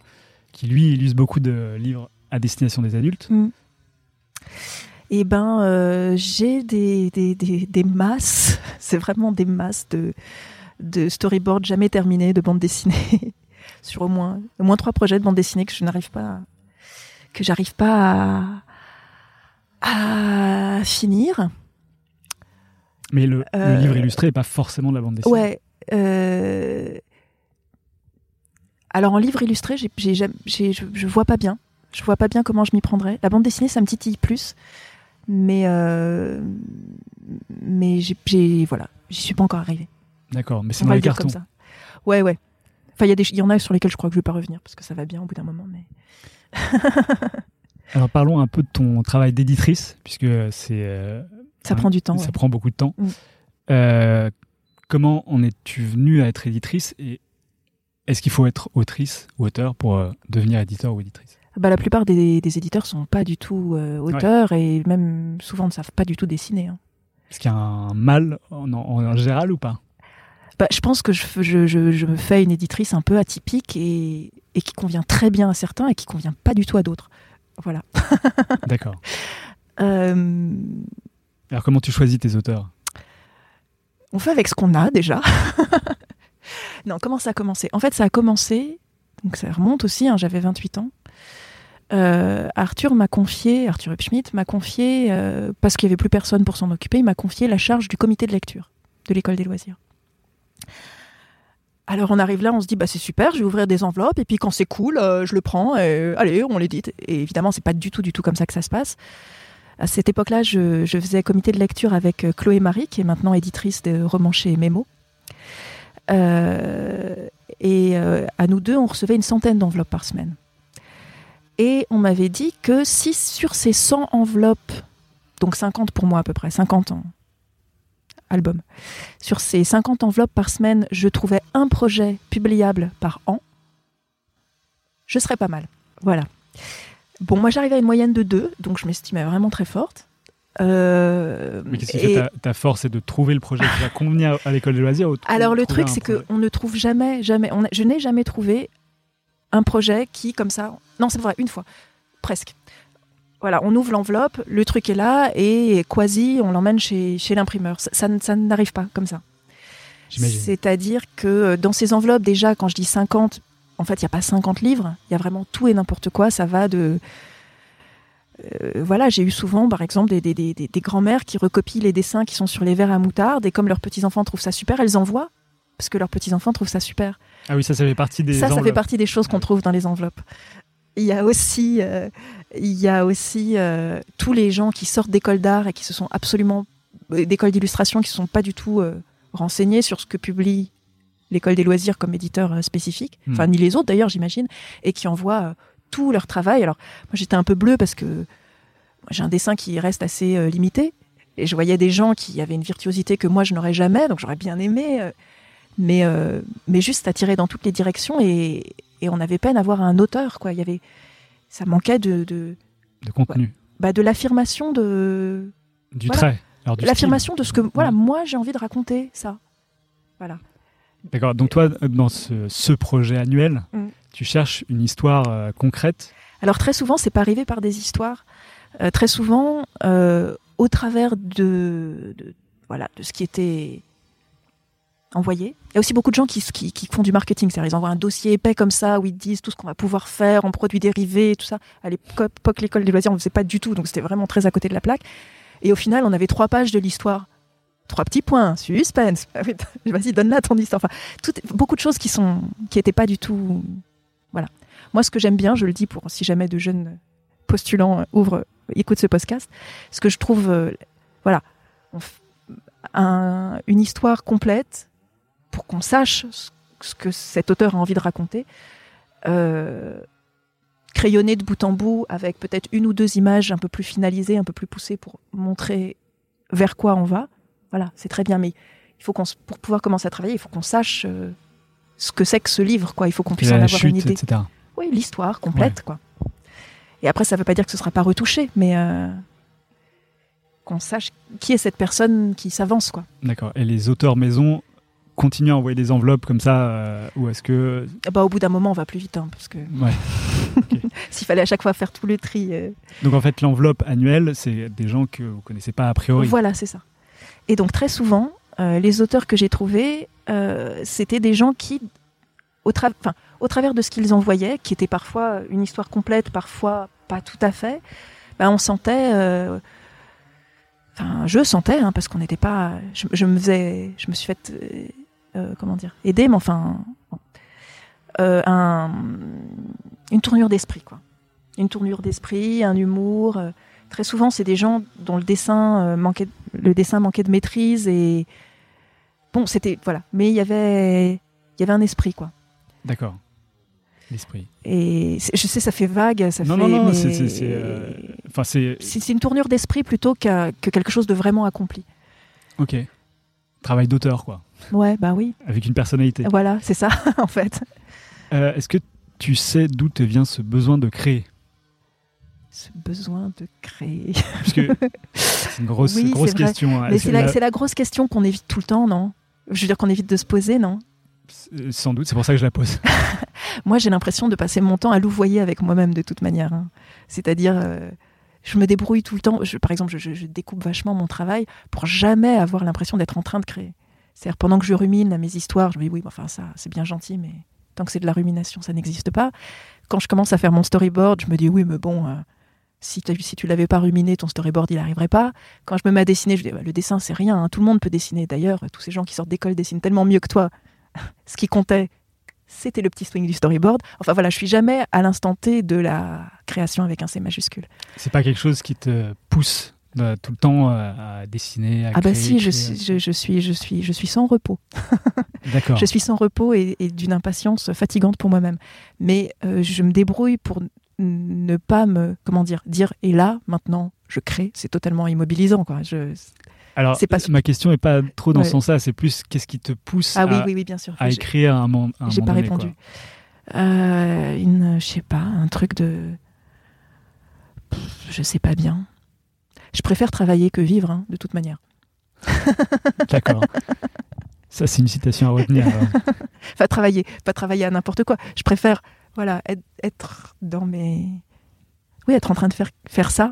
qui lui illustre beaucoup de livres à destination des adultes. Eh ben, euh, j'ai des, des, des, des masses, c'est vraiment des masses de, de storyboards jamais terminés, de bandes dessinées, sur au moins, au moins trois projets de bandes dessinées que je n'arrive pas, à- que j'arrive pas à, à finir. Mais le, le Euh, livre illustré n'est pas forcément de la bande dessinée. Ouais. euh, Alors en livre illustré, je, je vois pas bien. Je vois pas bien comment je m'y prendrais. La bande dessinée, ça me titille plus, mais euh, mais j'ai, voilà, j'y suis pas encore arrivée. D'accord, mais c'est dans les cartons. comme ça. Ouais, ouais. Enfin, il y y en a sur lesquels je crois que je vais pas revenir parce que ça va bien au bout d'un moment, mais. Alors parlons un peu de ton travail d'éditrice, puisque c'est euh, Ça prend du temps. ça ouais. prend beaucoup de temps. Mm. Euh, comment en es-tu venue à être éditrice et est-ce qu'il faut être autrice ou auteur pour euh, devenir éditeur ou éditrice? Bah, la plupart des, des éditeurs sont pas du tout euh, auteurs et même souvent ne savent pas du tout dessiner. hein. Est-ce qu'il y a un mal en, en- en général ou pas? Bah, je pense que je, f- je, je, je me fais une éditrice un peu atypique et, et qui convient très bien à certains et qui convient pas du tout à d'autres. Voilà. D'accord. Euh, Alors comment tu choisis tes auteurs? On fait avec ce qu'on a déjà. non, comment ça a commencé? En fait, ça a commencé, donc ça remonte aussi, hein, j'avais 28 ans. Euh, Arthur m'a confié, Arthur Schmidt m'a confié, euh, parce qu'il n'y avait plus personne pour s'en occuper, il m'a confié la charge du comité de lecture de l'école des loisirs. Alors on arrive là, on se dit bah c'est super, je vais ouvrir des enveloppes et puis quand c'est cool, euh, je le prends et allez, on l'édite. Et évidemment, c'est pas du tout du tout comme ça que ça se passe. À cette époque-là, je, je faisais comité de lecture avec euh, Chloé Marie, qui est maintenant éditrice de romans chez Memo. Euh, et à nous deux, on recevait une centaine d'enveloppes par semaine. Et on m'avait dit que si sur ces 100 enveloppes, donc 50 pour moi à peu près, 50 ans, album, sur ces 50 enveloppes par semaine, je trouvais un projet publiable par an, je serais pas mal. Voilà. Bon, moi j'arrivais à une moyenne de 2, donc je m'estimais vraiment très forte. Euh, Mais qu'est-ce qui et- fait ta, ta force, c'est de trouver le projet qui va convenir à l'école des loisirs ou de Alors le truc, c'est qu'on ne trouve jamais, jamais, on a- je n'ai jamais trouvé un projet qui, comme ça, non, c'est vrai, une fois, presque. Voilà, on ouvre l'enveloppe, le truc est là, et quasi, on l'emmène chez, chez l'imprimeur. Ça, ça, n'arrive pas comme ça. C'est-à-dire que euh, dans ces enveloppes, déjà, quand je dis 50, en fait, il n'y a pas 50 livres, il y a vraiment tout et n'importe quoi. Ça va de. Euh, voilà, j'ai eu souvent, par exemple, des, des, des, des- des grands-mères qui recopient les dessins qui sont sur les verres à moutarde, et comme leurs petits-enfants trouvent ça super, elles envoient, parce que leurs petits-enfants trouvent ça super. Ah oui, ça, ça fait partie des ça, ça fait enveloppes. partie des choses qu'on trouve dans les enveloppes. Il y a aussi, euh, il y a aussi euh, tous les gens qui sortent d'école d'art et qui se sont absolument euh, d'école d'illustration qui ne sont pas du tout euh, renseignés sur ce que publie l'école des loisirs comme éditeur spécifique, Hmm. enfin ni les autres d'ailleurs j'imagine, et qui envoient tout leur travail. Alors moi j'étais un peu bleue parce que j'ai un dessin qui reste assez limité et je voyais des gens qui avaient une virtuosité que moi je n'aurais jamais, donc j'aurais bien aimé, mais euh, mais juste à tirer dans toutes les directions et, et on avait peine à avoir un auteur quoi. Il y avait ça manquait de de, de contenu, bah, de l'affirmation de du Voilà. trait. L'affirmation de ce que voilà Ouais. moi j'ai envie de raconter ça. Voilà. D'accord. Donc toi, dans ce, ce projet annuel, Mm. tu cherches une histoire euh, concrète? Alors très souvent, c'est pas arrivé par des histoires. Euh, très souvent, euh, au travers de, de- voilà de ce qui était envoyé. Il y a aussi beaucoup de gens qui, qui, font du marketing, c'est-à-dire ils envoient un dossier épais comme ça où ils disent tout ce qu'on va pouvoir faire en produits dérivés, tout ça. À l'époque, l'école des loisirs, on ne faisait pas du tout, donc c'était vraiment très à côté de la plaque. Et au final, on avait trois pages de l'histoire. Trois petits points, suspense. Ah Vas-y, donne-la ton histoire. Enfin, beaucoup de choses qui sont qui n'étaient pas du tout. Voilà. Moi, ce que j'aime bien, je le dis pour si jamais de jeunes postulants euh, ouvrent, écoutent ce podcast, ce que je trouve, euh, voilà, un- une histoire complète pour qu'on sache ce, que cet auteur a envie de raconter, euh, crayonné de bout en bout avec peut-être une ou deux images un peu plus finalisées, un peu plus poussées pour montrer vers quoi on va. Voilà, c'est très bien, mais il faut qu'on, pour pouvoir commencer à travailler, il faut qu'on sache euh, ce que c'est que ce livre, quoi. Il faut qu'on puisse en avoir chute, une idée. etc. Oui, l'histoire complète, quoi. Et après, ça ne veut pas dire que ce sera pas retouché, mais euh, qu'on sache qui est cette personne qui s'avance, quoi. D'accord. Et les auteurs maison continuent à envoyer des enveloppes comme ça euh, ou est-ce que Ah Bah, au bout d'un moment, on va plus vite, hein, parce que ouais. s'il fallait à chaque fois faire tout le tri. euh, Donc en fait, l'enveloppe annuelle, c'est des gens que vous connaissez pas a priori. Voilà, c'est ça. Et donc, très souvent, euh, les auteurs que j'ai trouvés, c'était des gens qui, au, tra- enfin, au travers de ce qu'ils envoyaient, qui était parfois une histoire complète, parfois pas tout à fait, ben, on sentait. Enfin, je sentais, hein, parce qu'on n'était pas. Je, je me faisais. Je me suis fait. Euh, comment dire Aider, mais enfin. Euh, un, une tournure d'esprit, quoi. Une tournure d'esprit, un humour. euh, très souvent, c'est des gens dont le dessin manquait, le dessin manquait de maîtrise et bon, c'était voilà. Mais il y avait, il y avait un esprit, quoi. D'accord. L'esprit. Et je sais, ça fait vague, ça Non, fait. non, non, c'est- c'est- euh, Enfin, c'est c'est- c'est une tournure d'esprit plutôt qu'à- que quelque chose de vraiment accompli. ok. Travail d'auteur, quoi, Ouais, bah oui. avec une personnalité. Voilà, c'est ça, en fait. Euh, Est-ce que tu sais d'où te vient ce besoin de créer? Ce besoin de créer. Parce que c'est une grosse, Oui, grosse question. hein. Mais Est-ce c'est que la, la- c'est la grosse question qu'on évite tout le temps, non? Je veux dire qu'on évite de se poser, non? Euh, Sans doute, c'est pour ça que je la pose. Moi, j'ai l'impression de passer mon temps à louvoyer avec moi-même de toute manière. hein. C'est-à-dire, euh, je me débrouille tout le temps. Par exemple, je, découpe vachement mon travail pour jamais avoir l'impression d'être en train de créer. C'est-à-dire, pendant que je rumine à mes histoires, je me dis, oui, enfin, ça, c'est bien gentil, mais tant que c'est de la rumination, ça n'existe pas. quand je commence à faire mon storyboard, je me dis oui, mais bon, euh, si, si tu l'avais pas ruminé, ton storyboard, il n'arriverait pas. Quand je me mets à dessiner, je dis bah, le dessin, c'est rien, hein, tout le monde peut dessiner. D'ailleurs, tous ces gens qui sortent d'école dessinent tellement mieux que toi. Ce qui comptait, c'était le petit swing du storyboard. Enfin voilà, je suis jamais à l'instant T de la création avec un C majuscule. C'est pas quelque chose qui te pousse euh, tout le temps euh, à dessiner à Ah bah créer, si, je, suis- je, je suis, je suis, je suis sans repos. D'accord. Je suis sans repos et, et d'une impatience fatigante pour moi-même. Mais euh, je me débrouille pour ne pas me, comment dire, dire et là maintenant je crée. C'est totalement immobilisant quoi. Je... Alors, c'est pas- ma question n'est pas trop dans Ouais. ce sens-là, c'est plus qu'est-ce qui te pousse Ah à, oui, oui, bien sûr. à écrire un, moment J'ai pas donné, répondu. Euh, une, je sais pas, un truc de, Pff, je sais pas bien. Je préfère travailler que vivre, hein, de toute manière. D'accord. Ça, c'est une citation à retenir. Enfin, travailler, pas travailler à n'importe quoi. Je préfère, voilà, être, être dans mes, oui, être en train de faire faire ça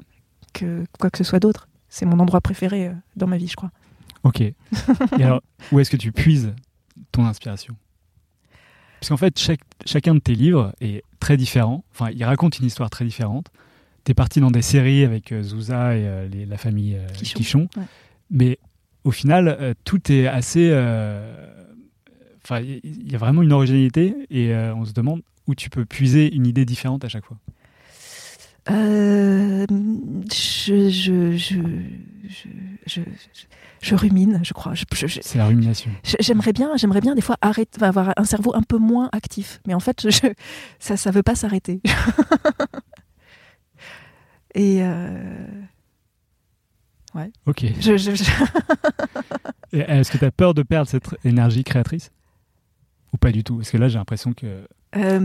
que quoi que ce soit d'autre. C'est mon endroit préféré euh, dans ma vie, je crois. Ok. Et alors, où est-ce que tu puises ton inspiration? Parce qu'en fait, chaque- chacun de tes livres est très différent. Enfin, il raconte une histoire très différente. Tu es parti dans des séries avec euh, Zouza et euh, les- la famille euh, Quichon. Quichon. Ouais. Mais au final, tout est assez. Enfin, il y a vraiment une originalité et on se demande où tu peux puiser une idée différente à chaque fois. Euh, je, je, je, je, je, je rumine, je crois. C'est la rumination. J'aimerais bien, j'aimerais bien des fois arrêter, avoir un cerveau un peu moins actif. Mais en fait, ça, ça veut pas s'arrêter. Et euh, Ok. Je- je- Est-ce que tu as peur de perdre cette énergie créatrice? Ou pas du tout? Parce que là, j'ai l'impression que euh,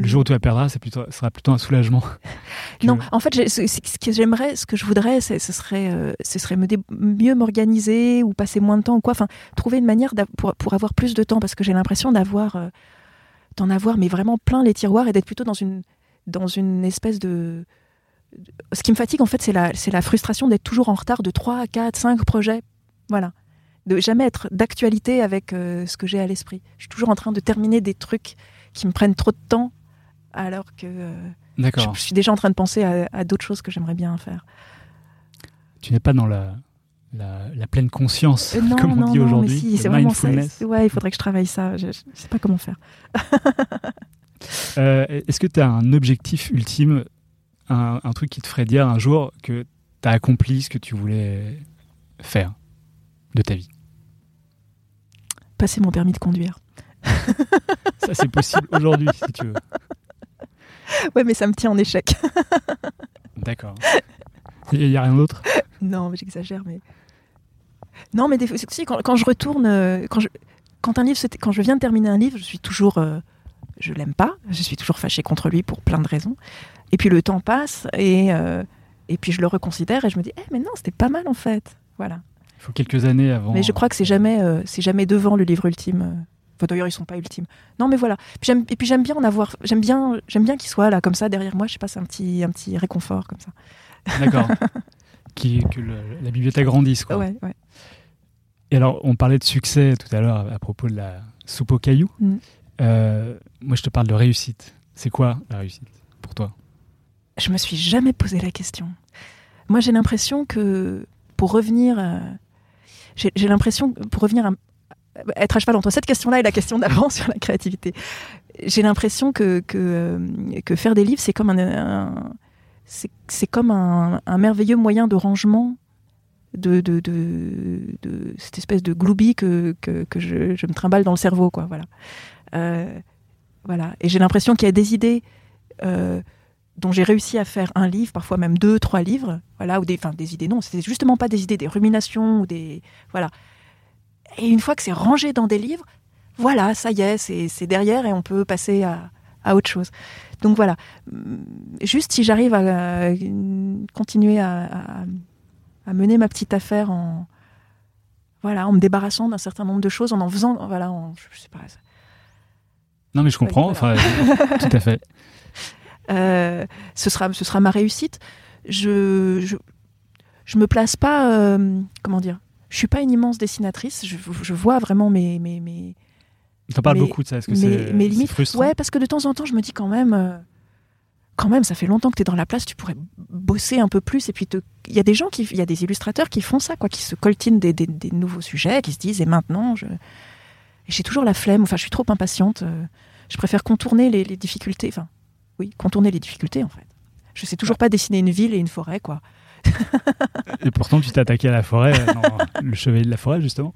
le jour où tu la perdras, ce sera plutôt un soulagement. non, en fait, ce, que j'aimerais, ce que je voudrais, c'est- ce serait, euh, ce serait me mieux m'organiser ou passer moins de temps ou quoi. Enfin, trouver une manière pour, pour avoir plus de temps parce que j'ai l'impression d'avoir, euh, d'en avoir, mais vraiment plein les tiroirs et d'être plutôt dans une, dans une espèce de. Ce qui me fatigue, en fait, c'est la, c'est la frustration d'être toujours en retard de 3, 4, 5 projets. Voilà. De jamais être d'actualité avec ce que j'ai à l'esprit. Je suis toujours en train de terminer des trucs qui me prennent trop de temps alors que. euh, je, je suis déjà en train de penser à, à d'autres choses que j'aimerais bien faire. Tu n'es pas dans la, la, la pleine conscience, Euh, non, comme on non, dit aujourd'hui. si, c'est vraiment ça. Ouais, il faudrait que je travaille ça. Je, je sais pas comment faire. Euh, Est-ce que tu as un objectif ultime, un, un truc qui te ferait dire un jour que tu as accompli ce que tu voulais faire de ta vie? Passer mon permis de conduire. Ça, c'est possible aujourd'hui, si tu veux. Ouais, mais ça me tient en échec. D'accord. Il n'y a rien d'autre? Non, mais j'exagère, mais. Non, mais des quand, quand je retourne, euh, quand je, quand un livre, quand je viens de terminer un livre, je suis toujours, euh, je l'aime pas, je suis toujours fâchée contre lui pour plein de raisons. Et puis le temps passe et euh, et puis je le reconsidère et je me dis, eh, mais non, c'était pas mal en fait. Voilà. Il faut quelques années avant. Mais je crois que c'est jamais, euh, c'est jamais devant le livre ultime. Enfin, d'ailleurs, ils sont pas ultimes. Non, mais voilà. Et puis j'aime bien en avoir. J'aime bien, j'aime bien qu'il soit là, comme ça, derrière moi. Je sais pas, c'est un petit, un petit réconfort comme ça. D'accord. Qui, que le- la bibliothèque grandisse. Quoi. Ouais, ouais. Et alors, on parlait de succès tout à l'heure à propos de la soupe aux cailloux. Mm. Euh, moi, je te parle de réussite. C'est quoi la réussite pour toi? Je me suis jamais posé la question. Moi, j'ai l'impression que pour revenir, euh, j'ai j'ai l'impression que pour revenir à être à cheval entre cette question-là et la question d'avant sur la créativité, j'ai l'impression que euh, que faire des livres, c'est comme un, un- c'est comme un, merveilleux moyen de rangement de, de, de, cette espèce de gloobie que, que, je, me trimballe dans le cerveau, quoi. Voilà. Euh, voilà. Et j'ai l'impression qu'il y a des idées euh, dont j'ai réussi à faire un livre, parfois même deux, trois livres, voilà, ou des, enfin des idées non, c'était justement pas des idées, des ruminations ou des, voilà. Et une fois que c'est rangé dans des livres, voilà, ça y est, c'est c'est derrière et on peut passer à, à autre chose. Donc voilà, Hum, juste si j'arrive à, euh, continuer à, à- à mener ma petite affaire en, voilà, en me débarrassant d'un certain nombre de choses, en en faisant, voilà, en, je sais pas, Non, mais je comprends. voilà. Enfin, tout à fait. Euh, ce, sera, ce sera ma réussite. Je, je, je me place pas, euh, comment dire, je suis pas une immense dessinatrice. Je, je vois vraiment mes, mes, mes, T'en parles beaucoup de ça. Est-ce que c'est limites. frustrant Ouais, parce que de temps en temps, je me dis quand même, euh, quand même, ça fait longtemps que tu es dans la place, tu pourrais bosser un peu plus. Et puis, il y a des gens qui, il y a des illustrateurs qui font ça, quoi, qui se coltinent des, des, des nouveaux sujets, qui se disent, et maintenant, je... j'ai toujours la flemme, enfin, je suis trop impatiente. euh, je préfère contourner les, les difficultés. Enfin, oui, contourner les difficultés, en fait. Je sais toujours pas dessiner une ville et une forêt, quoi. Et pourtant, tu t'es attaqué à la forêt, euh, le chevalier de la forêt, justement.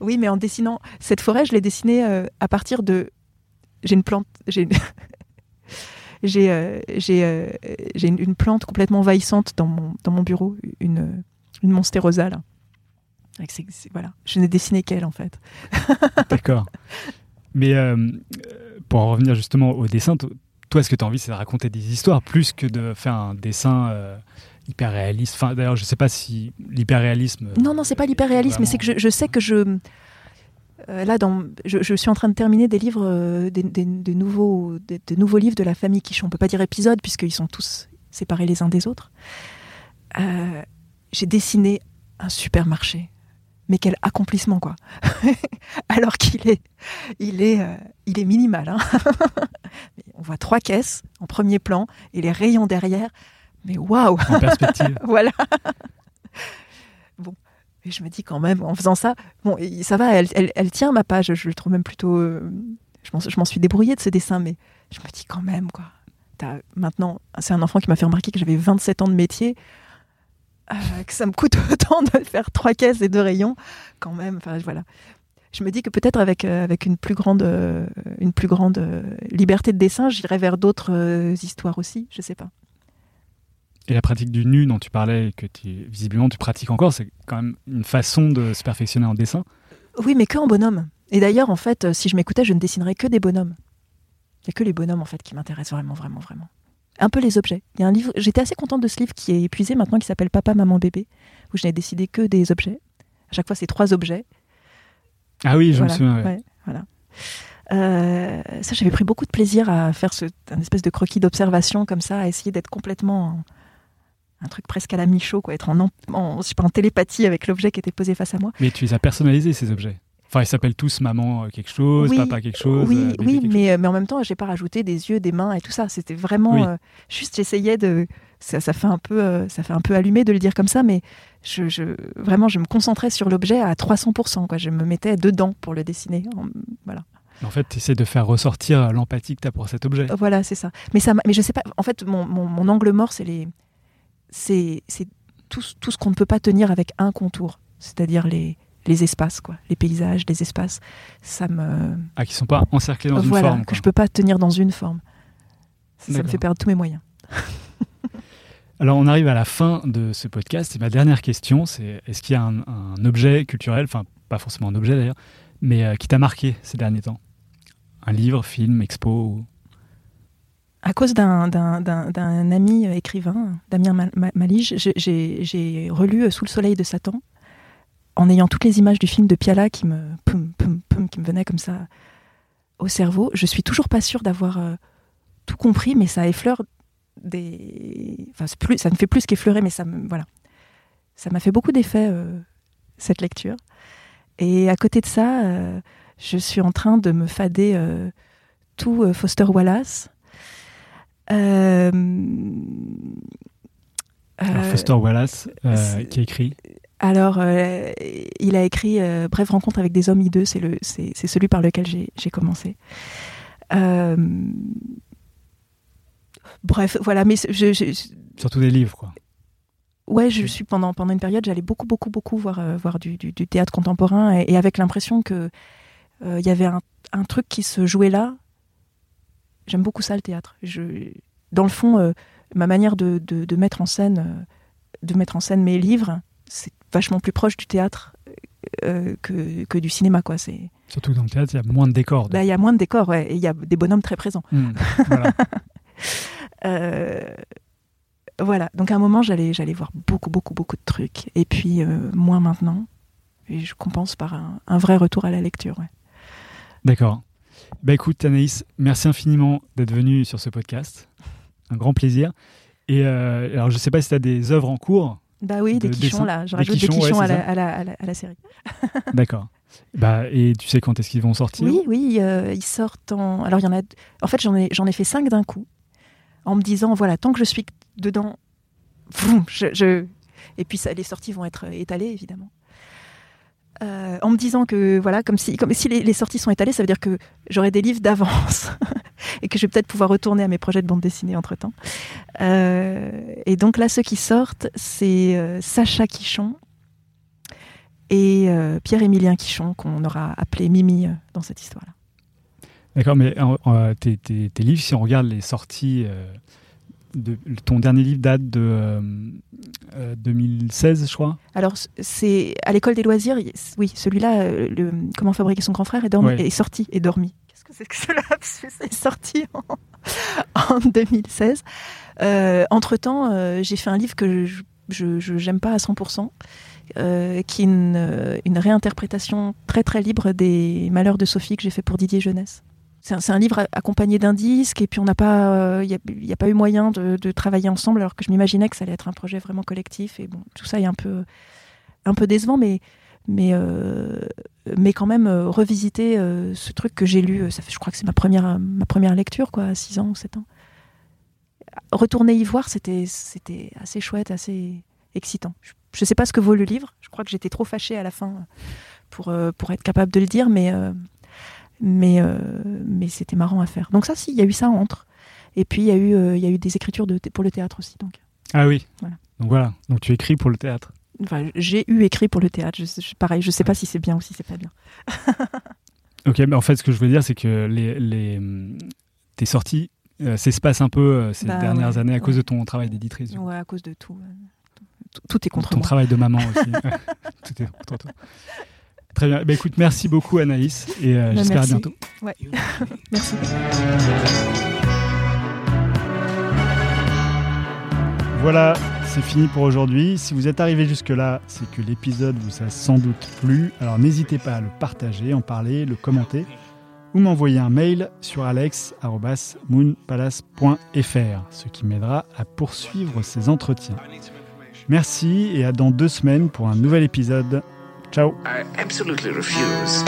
Oui, mais en dessinant cette forêt, je l'ai dessinée euh, à partir de. J'ai une plante. J'ai une... j'ai euh, j'ai euh, j'ai une, une plante complètement envahissante dans mon dans mon bureau, une une monsterosa là. Avec ses- ses- voilà, je n'ai dessiné qu'elle en fait. D'accord. Mais pour en revenir justement au dessin, to- toi, ce que tu as envie, c'est de raconter des histoires plus que de faire un dessin hyper réaliste. Enfin, d'ailleurs, je sais pas si l'hyper-réalisme. Non, non, c'est pas l'hyper-réalisme, mais c'est que je, je sais que je. euh, là, dans, je, je suis en train de terminer des livres, euh, des, des- des nouveaux, des, des nouveaux livres de la famille Quichon. On peut pas dire épisode puisqu'ils sont tous séparés les uns des autres. Euh, J'ai dessiné un supermarché, mais quel accomplissement quoi Alors qu'il est, il est, euh, il est minimal. hein. On voit trois caisses en premier plan et les rayons derrière. Mais waouh En perspective. voilà. bon, et je me dis quand même, en faisant ça, bon, ça va, elle, elle, elle tient ma page. Je le trouve même plutôt. euh, je m'en- suis débrouillée de ce dessin, mais je me dis quand même, quoi. Maintenant, c'est un enfant qui m'a fait remarquer que j'avais 27 ans de métier, euh, que ça me coûte autant de faire trois caisses et deux rayons, quand même. Enfin, voilà. Je me dis que peut-être avec, euh, avec une plus grande, euh, une plus grande liberté de dessin, j'irai vers d'autres histoires aussi. Je sais pas. Et la pratique du nu dont tu parlais et que tu, visiblement tu pratiques encore, c'est quand même une façon de se perfectionner en dessin. Oui, mais que en bonhomme. Et d'ailleurs, en fait, euh, si je m'écoutais, je ne dessinerais que des bonhommes. Il n'y a que les bonhommes, en fait, qui m'intéressent vraiment, vraiment, vraiment. Un peu les objets. Il y a un livre, j'étais assez contente de ce livre qui est épuisé maintenant, qui s'appelle Papa, Maman, Bébé, où je n'ai décidé que des objets. À chaque fois, c'est trois objets. Ah oui, je Voilà, me souviens. ouais. ouais, voilà. Euh, ça, j'avais pris beaucoup de plaisir à faire ce, un espèce de croquis d'observation comme ça, à essayer d'être complètement en- un truc presque à la Michaud, quoi, être en, en, en- je sais pas, en télépathie avec l'objet qui était posé face à moi. Mais tu les as personnalisés, ces objets? Enfin, ils s'appellent tous maman euh, quelque chose, Oui, papa quelque chose. oui, euh, bébé oui, quelque mais, euh, mais en même temps, j'ai pas rajouté des yeux, des mains et tout ça. C'était vraiment Oui. euh, juste, j'essayais de. Ça, ça fait un peu, euh, ça fait un peu allumé de le dire comme ça, mais je, je- vraiment, je me concentrais sur l'objet à 300%. Quoi. Je me mettais dedans pour le dessiner. En- voilà. En fait, tu essaies de faire ressortir l'empathie que tu as pour cet objet. voilà, c'est ça. Mais ça, m'a- mais je sais pas. En fait, mon, mon, mon angle mort, c'est les, c'est, c'est tout, ce- tout ce qu'on ne peut pas tenir avec un contour, c'est-à-dire les, les espaces, quoi, les paysages, les espaces. Ça me, Ah, qui sont pas encerclés dans voilà, une forme. que quoi. je peux pas tenir dans une forme. Ça, ça me fait perdre tous mes moyens. Alors, on arrive à la fin de ce podcast. Et ma dernière question, c'est est-ce qu'il y a un, un objet culturel, enfin, pas forcément un objet d'ailleurs, mais euh, qui t'a marqué ces derniers temps? Un livre, film, expo ou... À cause d'un, ami écrivain, Damien Ma- Ma- Malige, j'ai, relu euh, Sous le soleil de Satan en ayant toutes les images du film de Piala qui me, qui me venaient comme ça au cerveau. Je suis toujours pas sûre d'avoir euh, tout compris, mais ça effleure des. Enfin, ça ne fait plus qu'effleurer, mais ça. Voilà. Ça m'a fait beaucoup d'effet, euh, cette lecture. Et à côté de ça, je suis en train de me fader tout Foster Wallace. Euh, Alors, euh, Foster Wallace, euh, qui a écrit. alors, euh, il a écrit euh, Brève rencontre avec des hommes hideux, c'est, le, c'est, c'est celui par lequel j'ai, j'ai commencé. Euh, bref, voilà, mais je, je- Surtout des livres, quoi. ouais, je suis pendant, pendant une période, j'allais beaucoup, beaucoup, beaucoup voir, voir du, du- du théâtre contemporain et, et avec l'impression que il y avait un, un truc qui se jouait là. J'aime beaucoup ça, le théâtre. Je, dans le fond, euh, ma manière de, de- de mettre en scène, euh, de mettre en scène mes livres, c'est vachement plus proche du théâtre euh, que, que du cinéma, quoi. C'est, Surtout que dans le théâtre, il y a moins de décors. bah, il y a moins de décors, ouais, et il y a des bonhommes très présents. Hmm, voilà. Euh, voilà, donc à un moment, j'allais, j'allais voir beaucoup, beaucoup, beaucoup de trucs. Et puis, moins maintenant. Et je compense par un, un vrai retour à la lecture. ouais. D'accord. Bah écoute, Anaïs, merci infiniment d'être venue sur ce podcast. Un grand plaisir. Et euh, alors, je sais pas si tu as des œuvres en cours. Bah oui, des De quichons, dessin. là. Je rajoute des quichons, ouais, à, la, ça. à, la, à la- à la série. D'accord. Bah, et tu sais quand est-ce qu'ils vont sortir? Oui, oui, euh, ils sortent en. Alors, il y en a. En fait, j'en ai, j'en ai fait cinq d'un coup. en me disant voilà, tant que je suis dedans, je, et puis ça, les sorties vont être étalées évidemment. Euh, en me disant que voilà, comme si, les, sorties sont étalées, ça veut dire que j'aurai des livres d'avance et que je vais peut-être pouvoir retourner à mes projets de bande dessinée entre temps. Euh, et donc là, ceux qui sortent, c'est euh, Sacha Quichon et Pierre-Émilien Quichon, qu'on aura appelé Mimi dans cette histoire-là. D'accord, mais tes, livres, si on regarde les sorties ton dernier livre date de 2016, euh, je crois. Alors, c'est à l'école des loisirs. Oui, celui-là, euh, Comment fabriquer son grand frère, est, dormi, est sorti et dormi. Qu'est-ce que c'est que ce lapsus? Est sorti en, 2016. Euh, entre temps, j'ai fait un livre que je n'aime pas à 100%. qui est une, une, réinterprétation très très libre des Malheurs de Sophie que j'ai fait pour Didier Jeunesse c'est un, livre accompagné d'un disque et puis on n'a pas, il euh, n'y a, pas eu moyen de, travailler ensemble alors que je m'imaginais que ça allait être un projet vraiment collectif et bon, tout ça est un peu, un peu décevant, mais mais euh, mais quand même euh, revisiter ce truc que j'ai lu, ça fait, je crois que c'est ma première ma première lecture quoi, à 6 ans ou 7 ans. Retourner y voir, c'était assez chouette, assez excitant. Je ne sais pas ce que vaut le livre. Je crois que j'étais trop fâchée à la fin pour pour être capable de le dire, mais mais, euh, mais c'était marrant à faire. Donc ça, si, il y a eu ça entre. Et puis, il y, a eu, euh, y a eu des écritures de, pour le théâtre aussi. Donc. Ah oui. Voilà. Donc voilà. Donc tu écris pour le théâtre. Enfin, j'ai eu écrit pour le théâtre. Je, pareil, je sais pas si c'est bien ou si c'est pas bien. ok, mais en fait, ce que je veux dire, c'est que les, les, tes sorties euh, s'espacent un peu ces bah dernières années à cause de ton travail d'éditrice. Ouais, à cause de tout. Tout, est contre ton moi. Ton travail de maman aussi. tout est contre toi. Très bien. Bah, écoute, merci beaucoup Anaïs et euh, bah, j'espère à bientôt. Ouais. merci. Voilà, c'est fini pour aujourd'hui. Si vous êtes arrivé jusque-là, c'est que l'épisode vous a sans doute plu. Alors n'hésitez pas à le partager, en parler, le commenter ou m'envoyer un mail sur alex.moonpalace.fr, ce qui m'aidera à poursuivre ces entretiens. Merci et à dans deux semaines pour un nouvel épisode Ciao. I absolutely refuse.